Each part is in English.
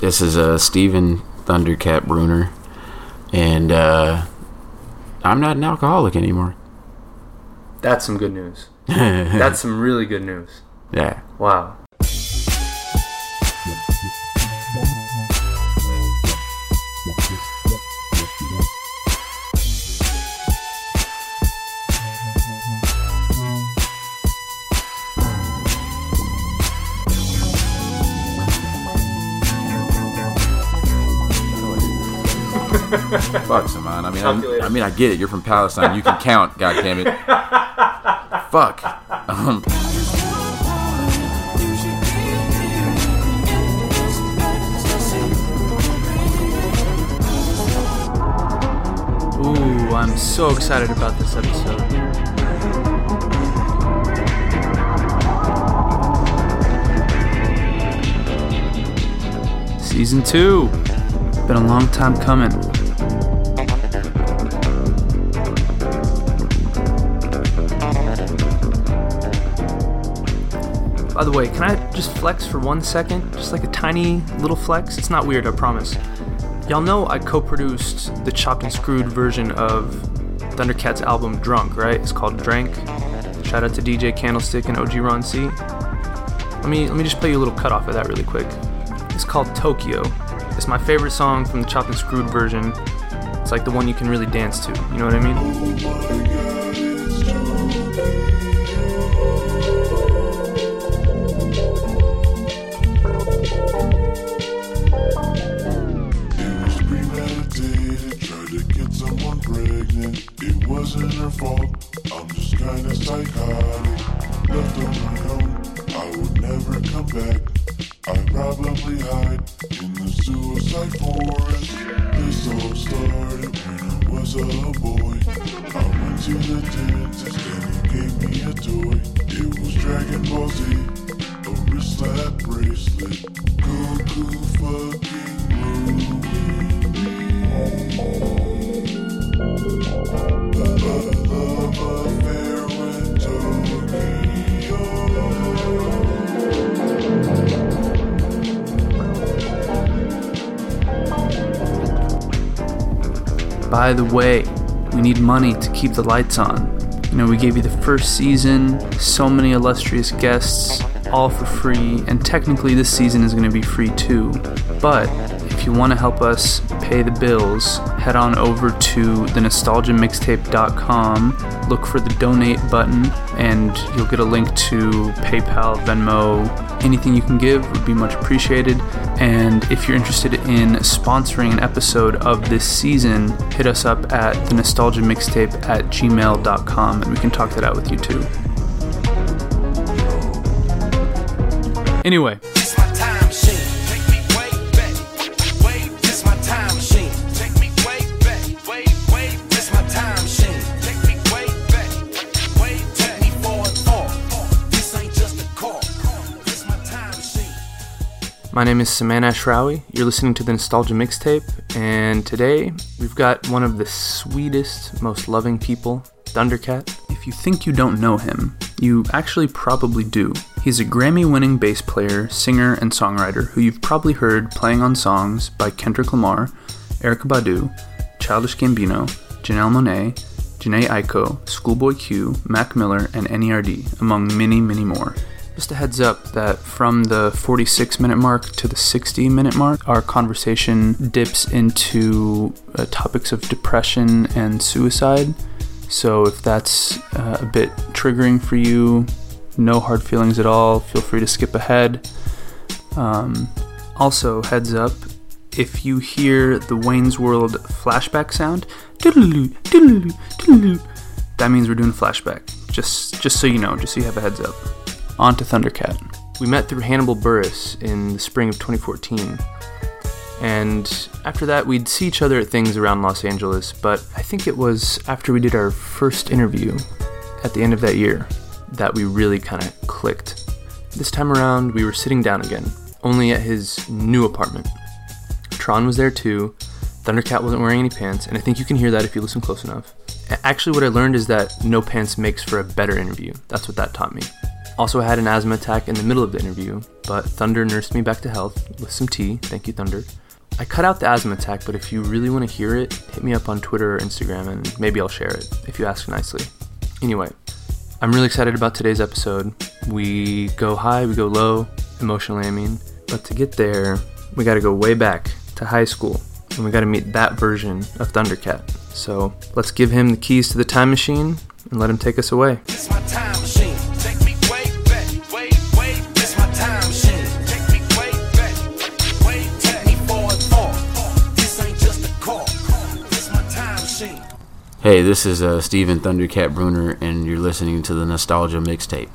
This is uh, Steven Thundercat Bruner, and uh, I'm not an alcoholic anymore. That's some good news. That's some really good news. Yeah. Wow. Fuck, Sama'an. I mean, I, I mean, I get it. You're from Palestine. You can count. God damn it. Fuck. Um, Ooh, I'm so excited about this episode. Season 2. Been a long time coming. By the way, can I just flex for one second? Just like a tiny little flex? It's not weird, I promise. Y'all know I co produced the chopped and screwed version of Thundercats album Drunk, right? It's called Drank. Shout out to DJ Candlestick and OG Ron C. Let me, let me just play you a little cut off of that really quick. It's called Tokyo. It's my favorite song from the chopped and screwed version. It's like the one you can really dance to. You know what I mean? Fault, I'm just kinda psychotic. Left on my own, I would never come back. I'd probably hide in the suicide forest. This all started when I was a boy. I went to the dentist and he gave me a toy. It was Dragon Ball Z, a wristlet bracelet. Goku fucking By the way, we need money to keep the lights on. You know, we gave you the first season, so many illustrious guests, all for free, and technically this season is going to be free too. But if you want to help us pay the bills, head on over to thenostalgiamixtape.com, look for the donate button, and you'll get a link to PayPal, Venmo, anything you can give would be much appreciated. And if you're interested in sponsoring an episode of this season, hit us up at the nostalgia mixtape at gmail.com and we can talk that out with you too. Anyway, my name is Sama'an Ashrawi. You're listening to the Nostalgia Mixtape, and today we've got one of the sweetest, most loving people, Thundercat. If you think you don't know him, you actually probably do. He's a Grammy winning bass player, singer, and songwriter who you've probably heard playing on songs by Kendrick Lamar, Erykah Badu, Childish Gambino, Janelle Monae, Jhene Aiko, Schoolboy Q, Mac Miller, and NERD, among many, many more. Just a heads up that from the 46 minute mark to the 60 minute mark, our conversation dips into uh, topics of depression and suicide. So if that's uh, a bit triggering for you, no hard feelings at all, feel free to skip ahead. Um, also, heads up if you hear the Wayne's World flashback sound, that means we're doing flashback. Just, just so you know, just so you have a heads up. On to Thundercat. We met through Hannibal Buress in the spring of 2014. And after that, we'd see each other at things around Los Angeles, but I think it was after we did our first interview at the end of that year that we really kind of clicked. This time around, we were sitting down again, only at his new apartment. Tron was there too. Thundercat wasn't wearing any pants, and I think you can hear that if you listen close enough. Actually, what I learned is that no pants makes for a better interview. That's what that taught me. Also had an asthma attack in the middle of the interview, but Thunder nursed me back to health with some tea. Thank you, Thunder. I cut out the asthma attack, but if you really want to hear it, hit me up on Twitter or Instagram and maybe I'll share it if you ask nicely. Anyway, I'm really excited about today's episode. We go high, we go low, emotionally, I mean. But to get there, we gotta go way back to high school and we gotta meet that version of Thundercat. So let's give him the keys to the time machine and let him take us away. Hey, this is uh, Steven Thundercat Bruner, and you're listening to the Nostalgia Mixtape.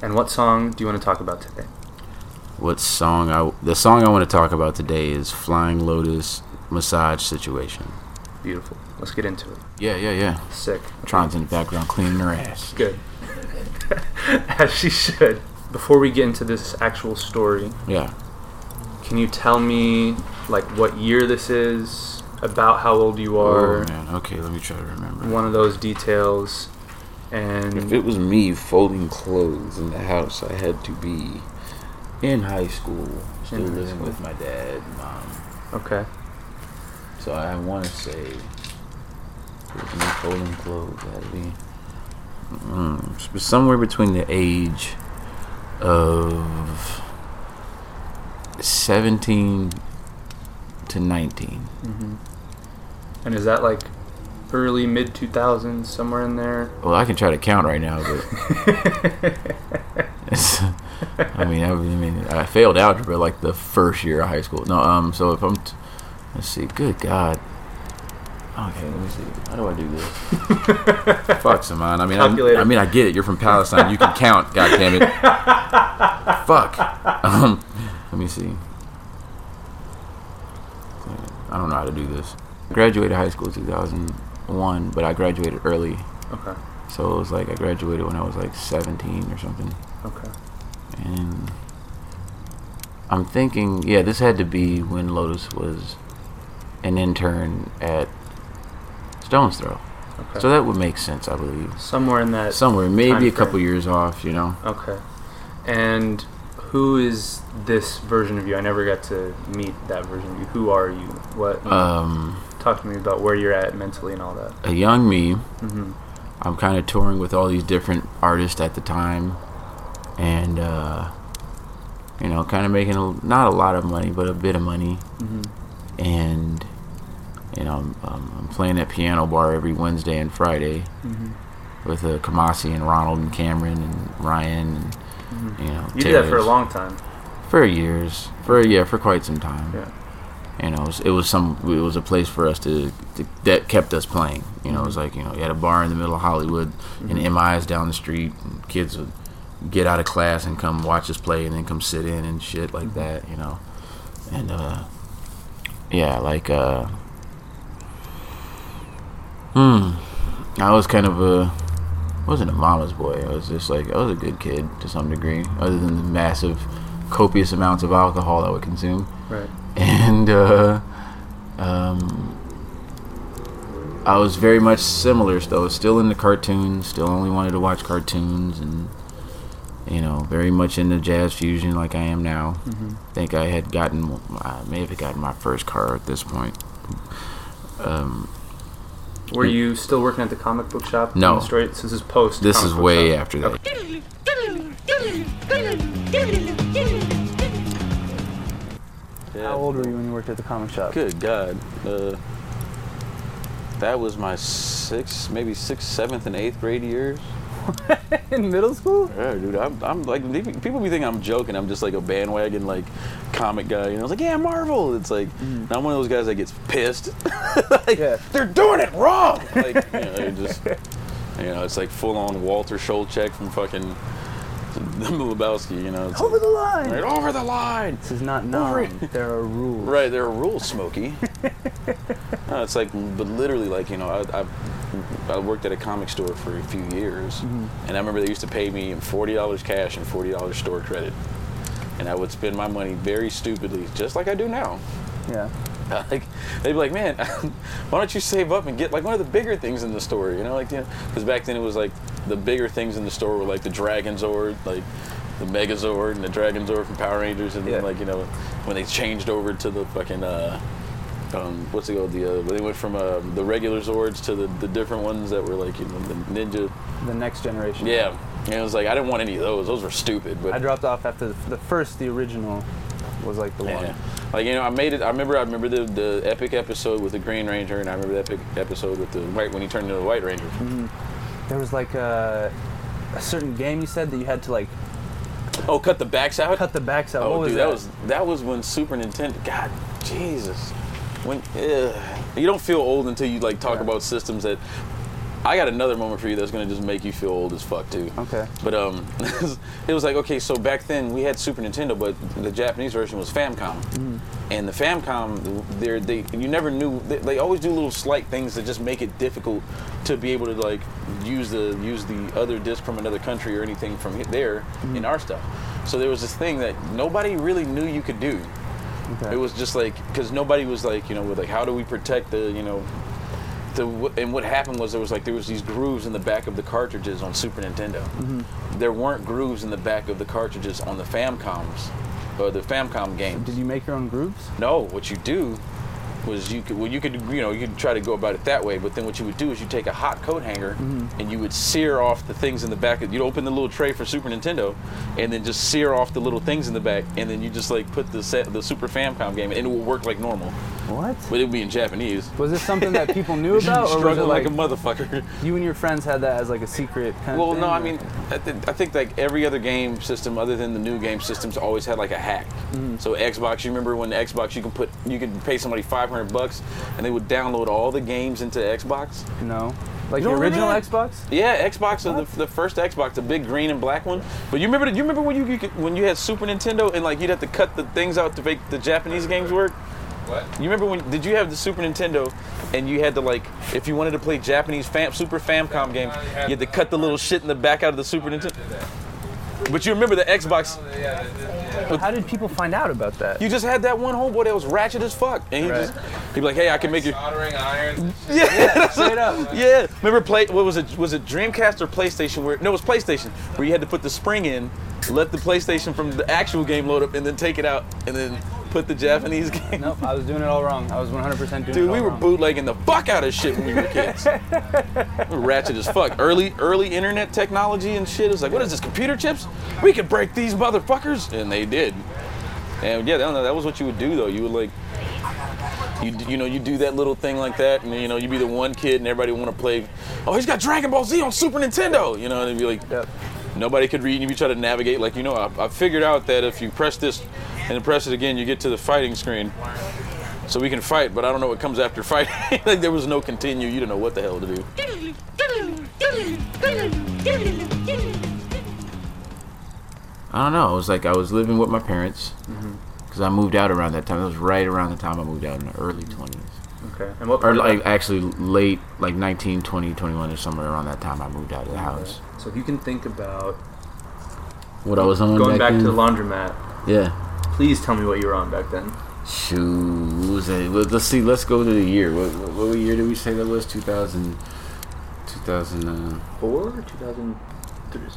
And what song do you want to talk about today? What song? I the song I want to talk about today is "Flying Lotus Massage Situation." Beautiful. Let's get into it. Yeah, yeah, yeah. Sick. Tron's in the background cleaning her ass. Good. As she should. Before we get into this actual story, Yeah. can you tell me like what year this is, about how old you Oh are, man. Okay, let me try to remember. one of those details, and If it was me folding clothes in the house, I had to be in high school, still high living school. with my dad, and mom. okay. So I want to say, it me folding clothes. To be mm, somewhere between the age of seventeen to nineteen. hmm And is that like early mid 2000s, somewhere in there? Well, I can try to count right now, but I mean, I, I mean, I failed algebra like the first year of high school. No, um, so if I'm, t- let's see, good God. Okay, let me see. How do I do this? Fuck, Sama'an. I mean, I, I mean, I get it. You're from Palestine. You can count. God damn it. Fuck. Um, let me see. I don't know how to do this. I graduated high school in 2001, but I graduated early. Okay. So it was like I graduated when I was like 17 or something. Okay. And I'm thinking, yeah, this had to be when Lotus was an intern at Stone's Throw. Okay. So that would make sense, I believe. somewhere in that. Somewhere, maybe a couple years off, you know. Okay. And who is this version of you? I never got to meet that version of you. Who are you? What? Um, Talk to me about where you're at mentally and all that. a young me, hmm I'm kind of touring with all these different artists at the time, and uh, you know, kind of making a, not a lot of money, but a bit of money. hmm and you know I'm, um, I'm playing at piano bar every Wednesday and Friday hmm with uh, Kamasi and Ronald and Cameron and Ryan and hmm you know You did that for a long time. for years for yeah for quite some time Yeah. You know it was, it was some it was a place for us to, to that kept us playing. You know it was like you know you had a bar in the middle of Hollywood and MI's down the street and kids would get out of class and come watch us play and then come sit in and shit like that you know. And uh yeah like uh hmm I was kind of a wasn't a mama's boy. I was just like I was a good kid to some degree other than the massive copious amounts of alcohol I would consume. Right. And uh, um, I was very much similar. Though still the cartoons, still only wanted to watch cartoons, and you know, very much into jazz fusion like I am now. hmm think I had gotten, I may have gotten my first car at this point. Um, Were you still working at the comic book shop? No. in Detroit? So this is post. this is way shop. after that. How old were you when you worked at the comic shop? Good God. Uh, that was my sixth, maybe sixth, seventh, and eighth grade years. In middle school? Yeah, dude, I'm, I'm like, people be thinking I'm joking. I'm just like a bandwagon, like, comic guy. You know, it's like, yeah, Marvel. It's like, I'm one of those guys that gets pissed. like, Yeah. they're doing it wrong. Like, you know, just, you know, it's like full on Walter Sobchak from fucking the Lebowski, you know. It's Over the line! right over the line. This is not Over known. it. There are rules. Right, there are rules, Smokey. no, it's like, but literally, like you know, I, I, I worked at a comic store for a few years, Mm-hmm. and I remember they used to pay me forty dollars cash and forty dollars store credit, and I would spend my money very stupidly, just like I do now. Yeah. Like they'd be like, man, why don't you save up and get like one of the bigger things in the store? You know, like you know, because back then it was like the bigger things in the store were like the Dragon Zord, like the Megazord and the Dragon Zord from Power Rangers, and then like you know when they changed over to the fucking. Uh, um, what's it called? The uh, they went from uh, the regular Zords to the, the different ones that were like you know the Ninja. The next generation. Yeah, and it was like I didn't want any of those. Those were stupid. But I dropped off after the, the first, the original was like the Yeah. one. Like you know, I made it. I remember. I remember the the epic episode with the Green Ranger, and I remember the epic episode with the white when he turned into the White Ranger. There was like a, a certain game you said that you had to like Oh, cut the backs out. cut the backs out. oh, what was dude, that? that was that was when Super Nintendo. God, Jesus. When ugh. you don't feel old until you like talk Yeah. about systems that. I got another moment for you that's gonna just make you feel old as fuck too. Okay. But um, it was like okay, so back then we had Super Nintendo, but the Japanese version was Famicom, and the Famicom, they're, they you never knew they, they always do little slight things that just make it difficult to be able to like use the use the other disc from another country or anything from he- there in our stuff. So there was this thing that nobody really knew you could do. Okay. It was just like because nobody was like you know with like how do we protect the you know the and what happened was there was like there was these grooves in the back of the cartridges on Super Nintendo. Mm-hmm. There weren't grooves in the back of the cartridges on the Famicoms or the Famicom games. Did you make your own grooves? No, what you do was you could well you could you know you could try to go about it that way, but then what you would do is you take a hot coat hanger mm-hmm. and you would sear off the things in the back. Of, you'd open the little tray for Super Nintendo, and then just sear off the little things in the back, and then you just like put the set the Super Famicom game, and it would work like normal, What? but it would be in Japanese. Was this something that people knew about, or was it Struggling like, like, a motherfucker. you and your friends had that as like a secret kind Well, of thing? no, I mean, I, th- I think like every other game system, other than the new game systems, always had like a hack. Mm-hmm. So Xbox, you remember when the Xbox, you can put, you could pay somebody 500 bucks, and they would download all the games into Xbox. no. Like You the original? Xbox? Yeah, Xbox, the, the first Xbox, the big green and black one. But you remember, you remember when you, you could, when you had Super Nintendo and like you'd have to cut the things out to make the Japanese games work. What? You remember when did you have the Super Nintendo and you had to like if you wanted to play Japanese fam, Super Famicom games, you had to cut the little shit in the back out of the Super Nintendo. But you remember the Xbox? Yeah, yeah. How did people find out about that? You just had that one homeboy that was ratchet as fuck, and he Right. just he'd be like, "Hey, I can make you." Soldering irons. Yeah, that's Straight up. Yeah, remember play? What was it? Was it Dreamcast or PlayStation? Where no, it was PlayStation, where you had to put the spring in, let the PlayStation from the actual game load up, and then take it out, and then put the Japanese game. Nope, I was doing it all wrong. I was 100% doing it Dude, all we were wrong. bootlegging the fuck out of shit when we were kids. we were ratchet as fuck. Early, early internet technology and shit. It was like, what is this? Computer chips? We could break these motherfuckers, and they did. And yeah, that, that was what you would do though. You would like, you you know, you do that little thing like that, and you know, you be the one kid, and everybody want to play. Oh, he's got Dragon Ball Z on Super Nintendo. You know, and it'd be like, Yep. Nobody could read, and you try to navigate. Like you know, I, I figured out that if you press this and then press it again, you get to the fighting screen, so we can fight. But I don't know what comes after fighting. like there was no continue. You didn't know what the hell to do. I don't know. It was like I was living with my parents mm-hmm. because I moved out around that time. It was right around the time I moved out in the early 20s. Okay. And what Or part of like actually late, like 19, 20, 21 or somewhere around that time I moved out of the house. So if you can think about What I was on going back then? to the laundromat, Yeah. Please tell me what you were on back then. Shoot. What was it? Let- Let's see. Let's go to the year. What, what, what year did we say that was? 2000. 2000. Uh, 2000,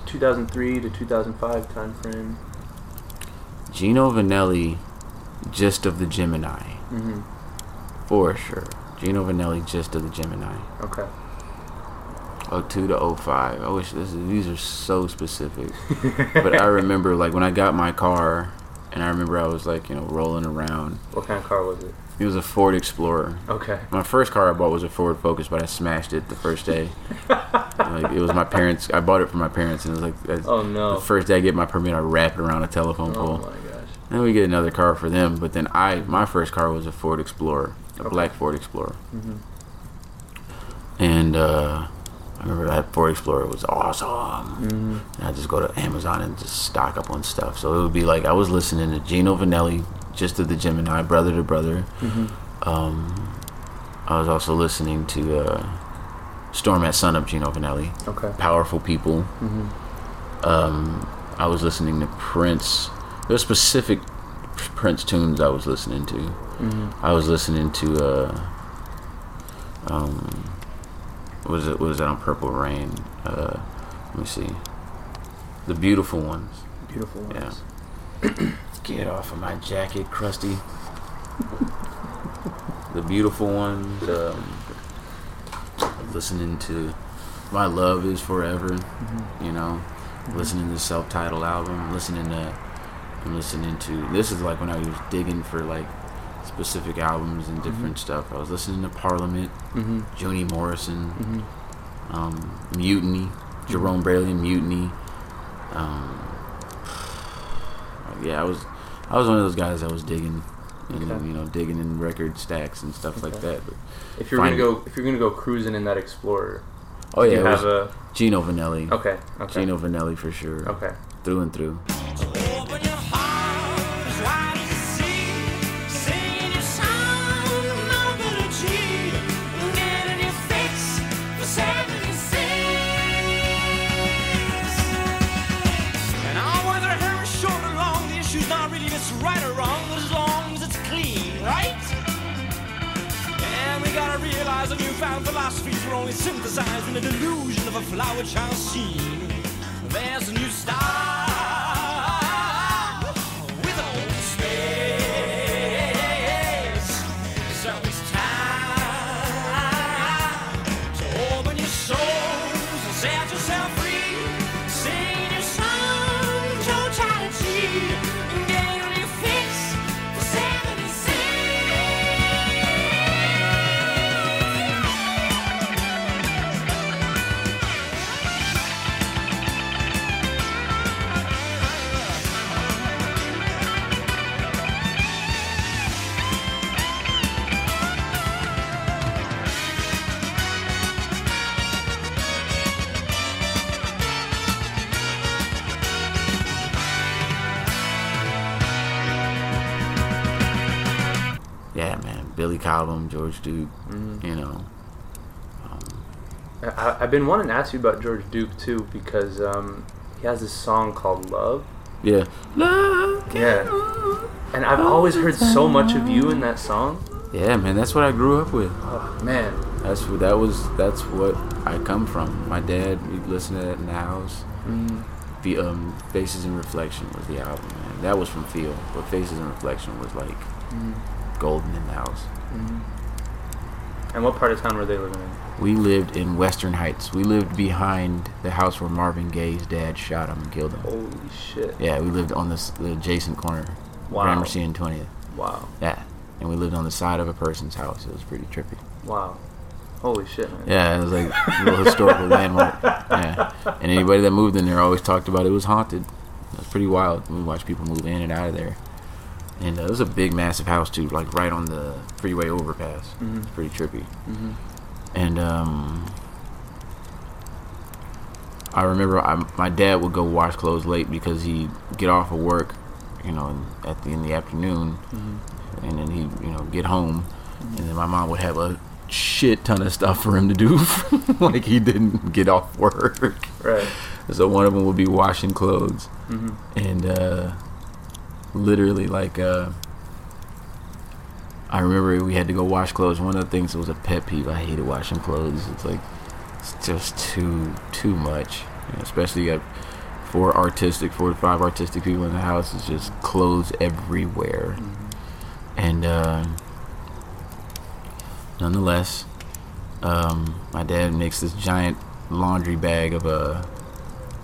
2003 to 2005 time frame. Gino Vannelli, Gist of the Gemini. Mm-hmm. For sure. Gino Vannelli, Gist of the Gemini. Okay. 02 to 05. I wish this, these are so specific. but I remember, like, when I got my car, and I remember I was, like, you know, rolling around. What kind of car was it? It was a Ford Explorer. Okay. My first car I bought was a Ford Focus, but I smashed it the first day. like, it was my parents. I bought it for my parents, and it was like that's- Oh no. the first day I get my permit, I wrap it around a telephone pole. oh my gosh. Then we get another car for them. But then I, my first car was a Ford Explorer, a black Ford Explorer. Mm-hmm. And uh, I remember that Ford Explorer was awesome. Mm-hmm. And I just go to Amazon and just stock up on stuff. So it would be like I was listening to Gino Vannelli, just to the Gemini, brother to brother. Mm-hmm. Um, I was also listening to uh, Storm at Sunup, Gino Vannelli, Okay. Powerful People. Mm-hmm. Um, I was listening to Prince. There's specific Prince tunes I was listening to. Mm-hmm. I was listening to uh, um, was it? What was that on Purple Rain? Uh, Let me see. The beautiful ones. Beautiful ones. Yeah. Get off of my jacket, Krusty. the beautiful ones. Um, listening to My Love Is Forever. You know, listening to the self-titled album. Listening to. I'm listening to. This is like when I was digging for like specific albums and different stuff. I was listening to Parliament, Mm-hmm. Junie Morrison, Mm-hmm. um, Mutiny, Jerome Brailey, and Mutiny. Um, yeah, I was, I was one of those guys that was digging, and Okay. you know, digging in record stacks and stuff like that. But, If you're gonna go, if you're gonna go cruising in that Explorer, oh yeah, you have a Gino Vannelli, okay, okay, Gino Vannelli for sure, okay. through and through. Only synthesized in the delusion of a flower child scene. There's a new star George Duke, Mm-hmm. you know, I, I've been wanting to ask you about George Duke too because um, he has this song called Love. yeah, Love Yeah. And I've always heard so much of you in that song. yeah, man, that's what I grew up with. Oh, man. That's what that was. That's what I come from. My dad, we listened to that in the house. Mm, The um, Faces in Reflection was the album, man. That was from Feel, but Faces in Reflection was like mm, golden in the house. mm. And what part of town were they living in? We lived in Western Heights. We lived behind the house where Marvin Gaye's dad shot him and killed him. Holy shit. Yeah, we lived on this the adjacent corner, Wow. Gramercy and 20th. Wow. Yeah, and we lived on the side of a person's house. It was pretty trippy. Wow. Holy shit, man. Yeah, it was like a little historical landmark. Yeah, and anybody that moved in there always talked about it was haunted. It was pretty wild. We watched people move in and out of there, and uh, it was a big, massive house too, like right on the freeway overpass. Mhm. It's pretty trippy. hmm And um, I remember I, my dad would go wash clothes late because he'd get off of work, you know, in, at the in the afternoon, hmm and then he you know get home, and then my mom would have a shit ton of stuff for him to do, like he didn't get off work. Right. So one of them would be washing clothes, hmm and uh, literally like uh, I remember we had to go wash clothes. One of the things that was a pet peeve. I hated washing clothes. It's like it's just too too much, you know, especially you got four artistic, four to five artistic people in the house. It's just clothes everywhere, and uh, nonetheless, um, my dad makes this giant laundry bag of Uh,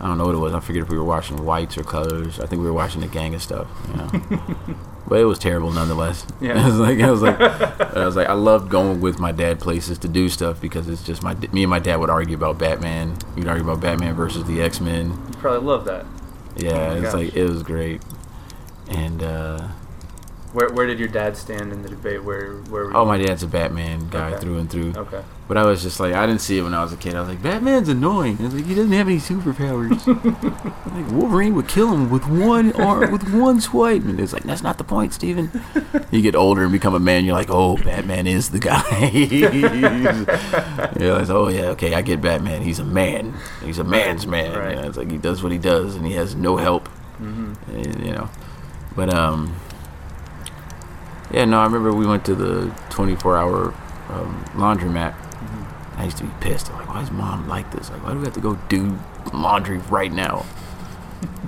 I don't know what it was. I forget if we were watching whites or colors. I think we were watching a gang of stuff. You know. but it was terrible nonetheless. Yeah. I was like, I was like, I was like, I loved going with my dad places to do stuff because it's just my me and my dad would argue about Batman. We'd argue about Batman versus the X Men. You probably love that. Yeah, my it's gosh. like it was great. And uh, Where, where did your dad stand in the debate? Where where oh, my dad's a Batman guy Okay. through and through. Okay. But I was just like, I didn't see it when I was a kid. I was like, Batman's annoying. I was like, he doesn't have any superpowers. like Wolverine would kill him with one arm, with one swipe. And it's like, that's not the point, Steven. You get older and become a man. You're like, oh, Batman is the guy. you're like, oh yeah, okay, I get Batman. He's a man. He's a man's man. Right. You know, it's like he does what he does, and he has no help. hmm And, you know, but um, yeah, no, I remember we went to the 24 hour um, laundromat. I used to be pissed. I'm like, why is mom like this? Like, why do we have to go do laundry right now.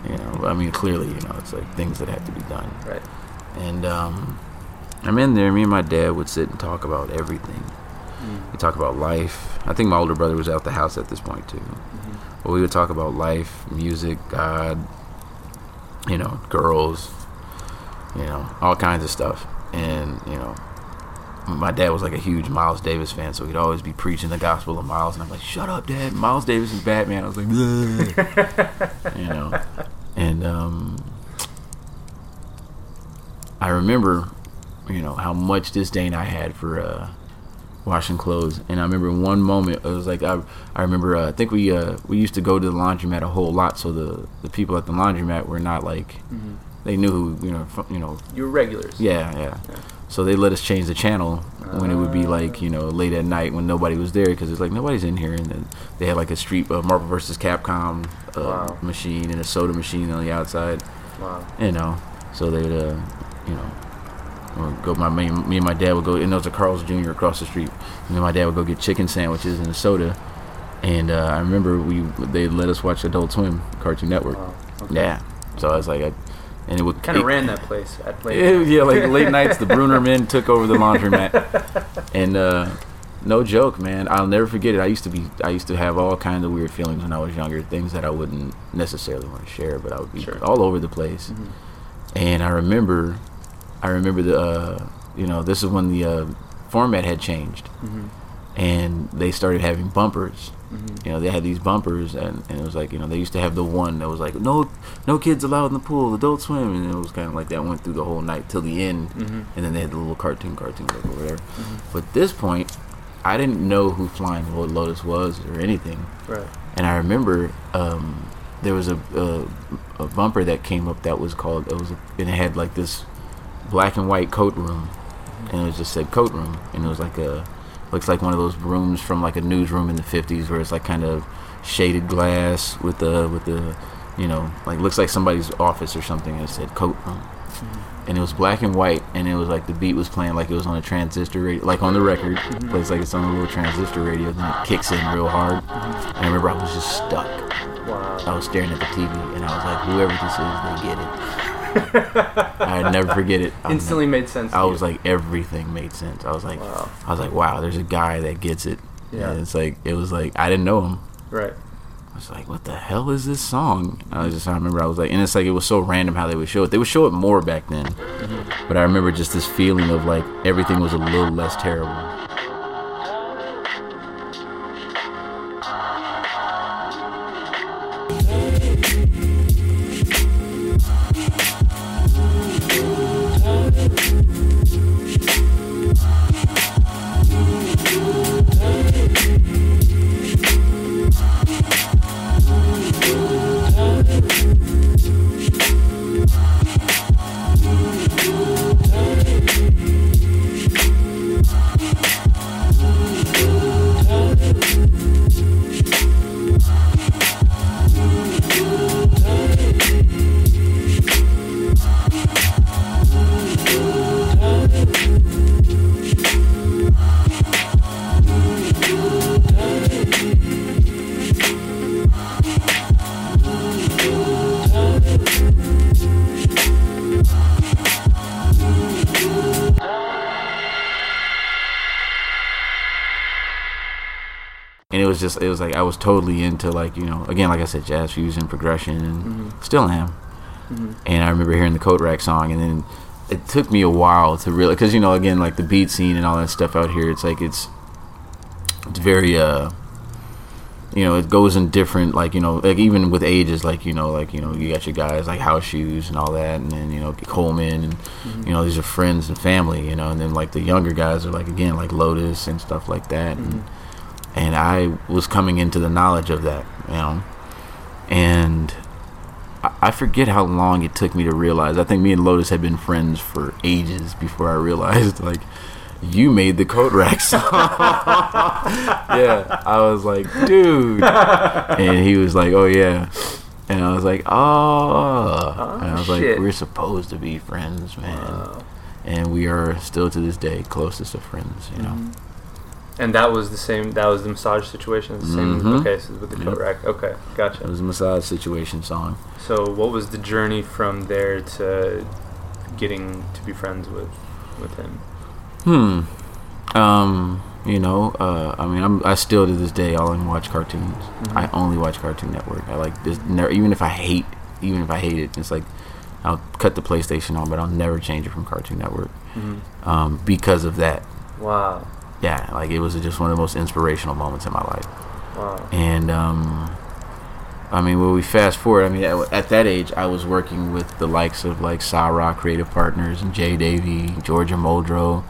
You know, I mean, clearly, you know, it's like things that have to be done. Right. And um, I'm in there. Me and my dad would sit and talk about everything. We talk about life. I think my older brother was out the house at this point too. But we would talk about life, music, God, you know, girls, you know, all kinds of stuff. And you know, my dad was like a huge Miles Davis fan, so he'd always be preaching the gospel of Miles, and I'm like, "Shut up, Dad! Miles Davis is Batman." I was like, you know, and um, I remember, you know, how much disdain I had for uh, washing clothes, and I remember one moment it was like I, I remember uh, I think we uh, we used to go to the laundromat a whole lot, so the the people at the laundromat were not like they knew who you know you know You were regulars. yeah, yeah. So they let us change the channel when it would be like you know late at night when nobody was there because it's like nobody's in here, and then they had like a street uh, Marvel versus Capcom uh, Wow. machine and a soda machine on the outside, Wow. you know. So they'd uh, you know. or Go my me, me and my dad would go and there was a Carl's Jr. across the street. Me and my dad would go get chicken sandwiches and a soda, and uh, I remember we they let us watch Adult Swim, Cartoon Network. Wow. Okay. Yeah, so I was like, I, and it would Kind of ran that place. I played. yeah, yeah, like late nights, the Bruner men took over the laundromat, and uh, no joke, man, I'll never forget it. I used to be, I used to have all kinds of weird feelings when I was younger, things that I wouldn't necessarily want to share, but I would be Sure. all over the place. Mhm. And I remember, I remember the, uh, you know, this is when the uh, format had changed, Mhm. and they started having bumpers. Mhm. You know, they had these bumpers, and, and it was like, you know, they used to have the one that was like, no, no kids allowed in the pool, adult swim, and it was kind of like that went through the whole night till the end, Mhm. and then they had the little cartoon, cartoon look over there. Mhm. But at this point, I didn't know who Flying Lord Lotus was or anything, Right. and I remember um, there was a, a a bumper that came up that was called it was a, and it had like this black and white coat room, and it was just said coat room, and it was like a looks like one of those rooms from like a newsroom in the 50s where it's like kind of shaded glass with the with the you know like looks like somebody's office or something and it said coat room hmm. and it was black and white and it was like the beat was playing like it was on a transistor radio like on the record plays like it's on a little transistor radio then it kicks in real hard. And I remember I was just stuck. Wow. I was staring at the TV and I was like whoever this is they get it I'd never forget it I'll Instantly made sense. I you. was like everything made sense. I was like Wow. I was like wow, there's a guy that gets it. Yeah. And it's like it was like I didn't know him. Right. I was like, what the hell is this song? I was just I remember I was like and it's like it was so random how they would show it. They would show it more back then. Mm-hmm. But I remember just this feeling of like everything was a little less terrible. Just it was like I was totally into like, you know, again like I said, jazz fusion, progression and Mm-hmm. still am. And I remember hearing the Code Rack song and then it took me a while to really because you know again like the beat scene and all that stuff out here it's like it's it's very uh you know it goes in different like you know like even with ages like you know like you know you got your guys like house shoes and all that and then you know coleman and you know these are friends and family you know and then like the younger guys are like again like lotus and stuff like that and, and i was coming into the knowledge of that you know and I- forget how long it took me to realize. I think me and Lotus had been friends for ages before I realized, like, you made the Code Rack song. yeah, I was like, dude, and he was like, oh yeah, and I was like, oh, and I was like, we're supposed to be friends, man, Wow. and we are still to this day closest of friends, you know. Mm-hmm. And that was the same. That was the massage situation. The same. Mhm. Okay, so with the coat Yep. rack. Okay, gotcha. It was a massage situation song. So, what was the journey from there to getting to be friends with with him? Hmm. Um. You know. Uh. I mean, I'm. I still to this day all in watch cartoons. Mm-hmm. I only watch Cartoon Network. I like this. Never, even if I hate, even if I hate it, it's like I'll cut the PlayStation on, but I'll never change it from Cartoon Network. Mhm. Um. Because of that. Wow. Yeah. Like it was just one of the most inspirational moments in my life. Wow. And um, I mean, when we fast forward, I mean, at, at that age, I was working with the likes of like Sa-Ra Creative Partners and J*Davey, Georgia Muldrow,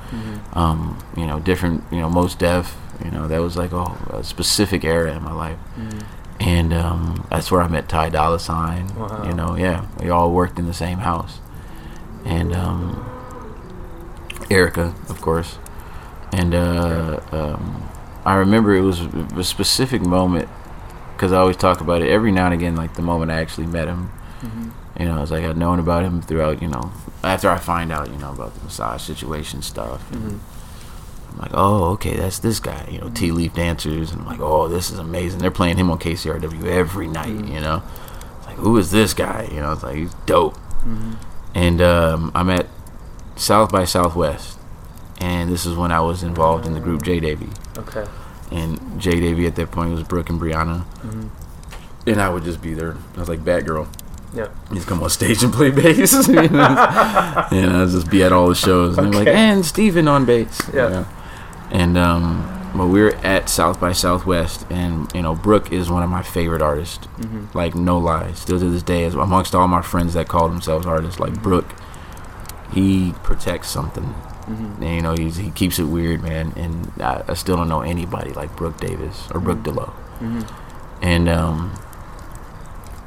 um, you know, different, you know, Mos Def. You know, that was like a, a specific era in my life. And um, that's where I met Ty Dolla Sign. Wow. You know, yeah, we all worked in the same house. And um, Erica, of course. And uh, um, I remember it was a specific moment because I always talk about it every now and again, like the moment I actually met him. You know, it's like I'd known about him throughout, you know, after I find out, you know, about the massage situation stuff. And I'm like, oh, okay, that's this guy, you know, Tea Leaf Dancers. And I'm like, oh, this is amazing. They're playing him on KCRW every night, you know. It's like, who is this guy? You know, it's like, he's dope. And um, I'm at South by Southwest. And this is when I was involved in the group J*Davey Okay. and J*Davey at that point was Brooke and Brianna, Mm. and I would just be there. I was like Batgirl. Yep. Just come on stage and play bass, you know? and I'd just be at all the shows. And they're like, Okay. and Steven on bass. you Yeah. know? And um, but we were at South by Southwest, and you know, Brooke is one of my favorite artists. Like no lie, still to this day, as amongst all my friends that call themselves artists, like Brooke, he protects something. Mm-hmm. And, you know, he's, he keeps it weird, man. And I, I still don't know anybody like Brooke Davis or Brooke mm-hmm. D'Leau. Mm-hmm. And um,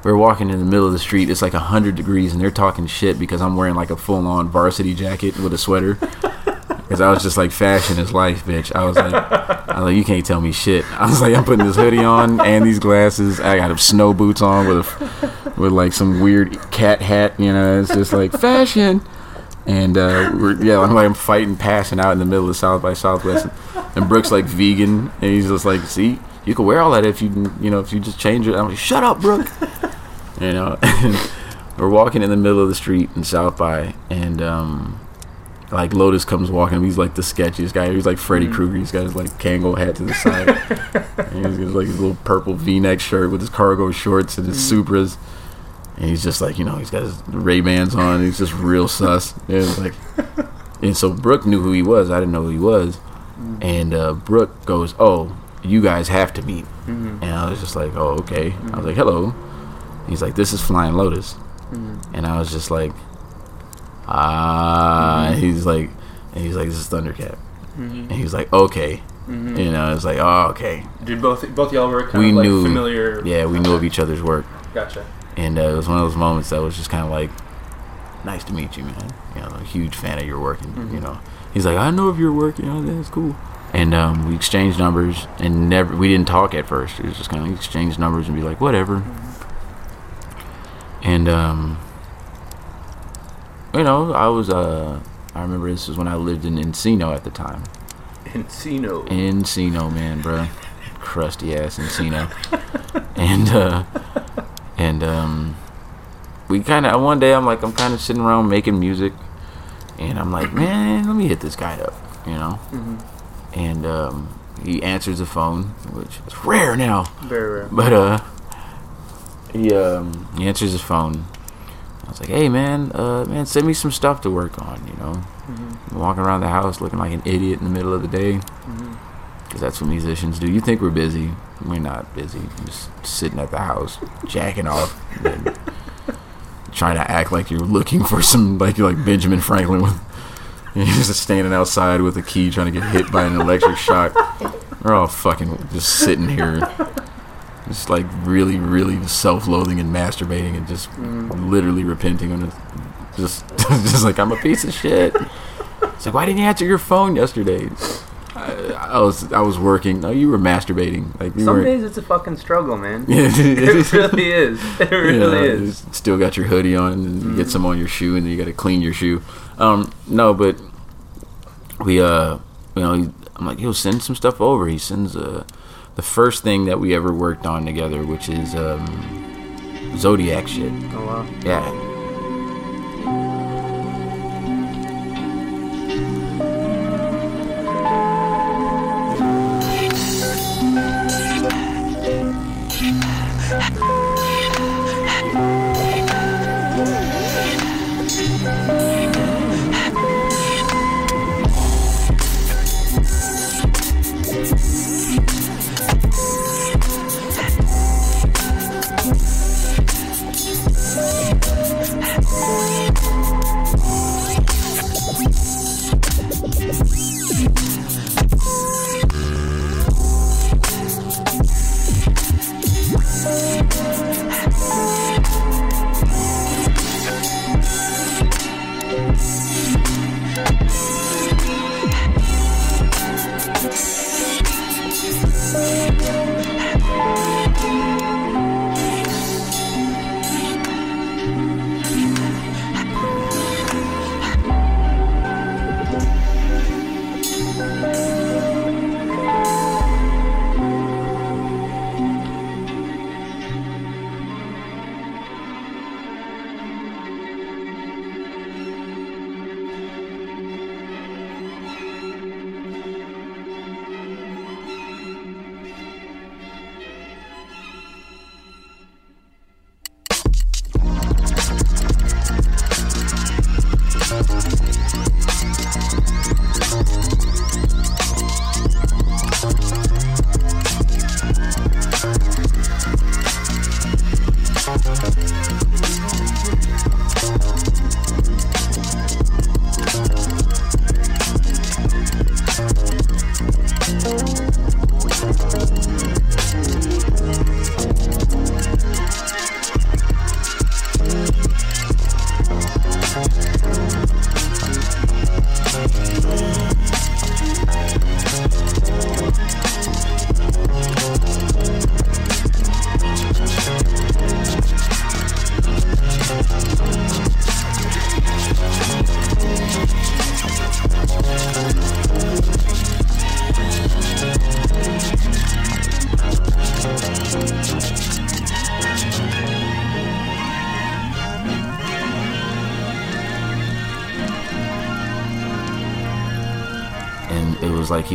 we are walking in the middle of the street. It's like hundred degrees, and they're talking shit because I'm wearing like a full-on varsity jacket with a sweater. Because I was just like, fashion is life, bitch. I was like, I was like, you can't tell me shit. I was like, I'm putting this hoodie on and these glasses. I got snow boots on with a, with like some weird cat hat. You know, it's just like fashion. And uh, we're yeah, I'm like I'm fighting, passing out in the middle of South by Southwest, and Brooks like vegan, and he's just like, see, you can wear all that if you you know if you just change it. I'm like, shut up, Brooke. you know, and we're walking in the middle of the street in South by, and um, like Lotus comes walking. He's like the sketchiest guy. He's like Freddy Krueger. He's got his like Kangol hat to the side. and he's like his little purple V-neck shirt with his cargo shorts and his Supras. And he's just like, you know, he's got his Ray Bans on. He's just real sus. Like, and so Brooke knew who he was. I didn't know who he was. Mm-hmm. And uh, Brooke goes, "Oh, you guys have to meet." Mm-hmm. And I was just like, "Oh, okay." I was mm-hmm. like, "Hello." He's like, "This is Flying Lotus," and I was just like, "Ah." and He's like, and he's like, "This is Thundercat," and he's like, "Okay." You know, it's like, "Oh, okay." Did both both y'all were kind We of like knew- familiar? Yeah, we knew of each other's work. Gotcha. And uh, it was one of those moments that was just kind of like, nice to meet you, man. You know, I'm a huge fan of your work, and you know, he's like, I know of your work, you know, that's cool. And um, we exchanged numbers, and never we didn't talk at first. It was just kind of exchange numbers and be like, whatever. And um, you know, I was uh, I remember this was when I lived in Encino at the time. Encino. Encino, man, bro. Crusty ass Encino. and uh and um we kind of one day I'm like I'm kind of sitting around making music and I'm like, "Man, let me hit this guy up," you know? And um he answers the phone, which is rare now. Very rare. But uh, he um he answers his phone. I was like, "Hey man, uh man, send me some stuff to work on." You know, I'm walking around the house looking like an idiot in the middle of the day, because that's what musicians do. You think we're busy? We're not busy. Just sitting at the house, jacking off, and trying to act like you're looking for some, like you're like Benjamin Franklin with. You're just standing outside with a key trying to get hit by an electric shock. We're all fucking just sitting here just like really, really self-loathing and masturbating and just mm. literally repenting on it. Just, just like I'm a piece of shit. It's like, why didn't you answer your phone yesterday? I, I was, I was working. No, you were masturbating. Like we Some weren't. days it's a fucking struggle, man. Yeah, it really is. It you really know, is. Still got your hoodie on, and you get some on your shoe, and then you got to clean your shoe. Um, no, but we uh, you know, I'm like, he'll send some stuff over. He sends uh, the first thing that we ever worked on together, which is um, Zodiac shit. Oh wow. Yeah.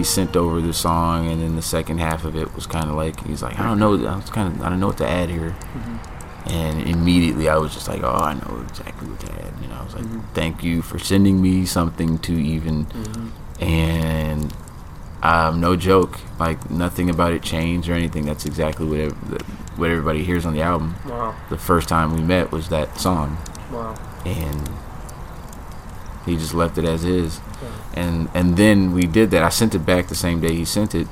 He sent over the song, and then the second half of it was kind of like he's like, I don't know, I was kind of I don't know what to add here, mm-hmm. and immediately I was just like, oh, I know exactly what to add. You know, I was like, mm-hmm. thank you for sending me something to even, mm-hmm. and um, no joke, like nothing about it changed or anything. That's exactly what ev- what everybody hears on the album. Wow. The first time we met was that song Wow. and he just left it as is and and then we did that i sent it back the same day he sent it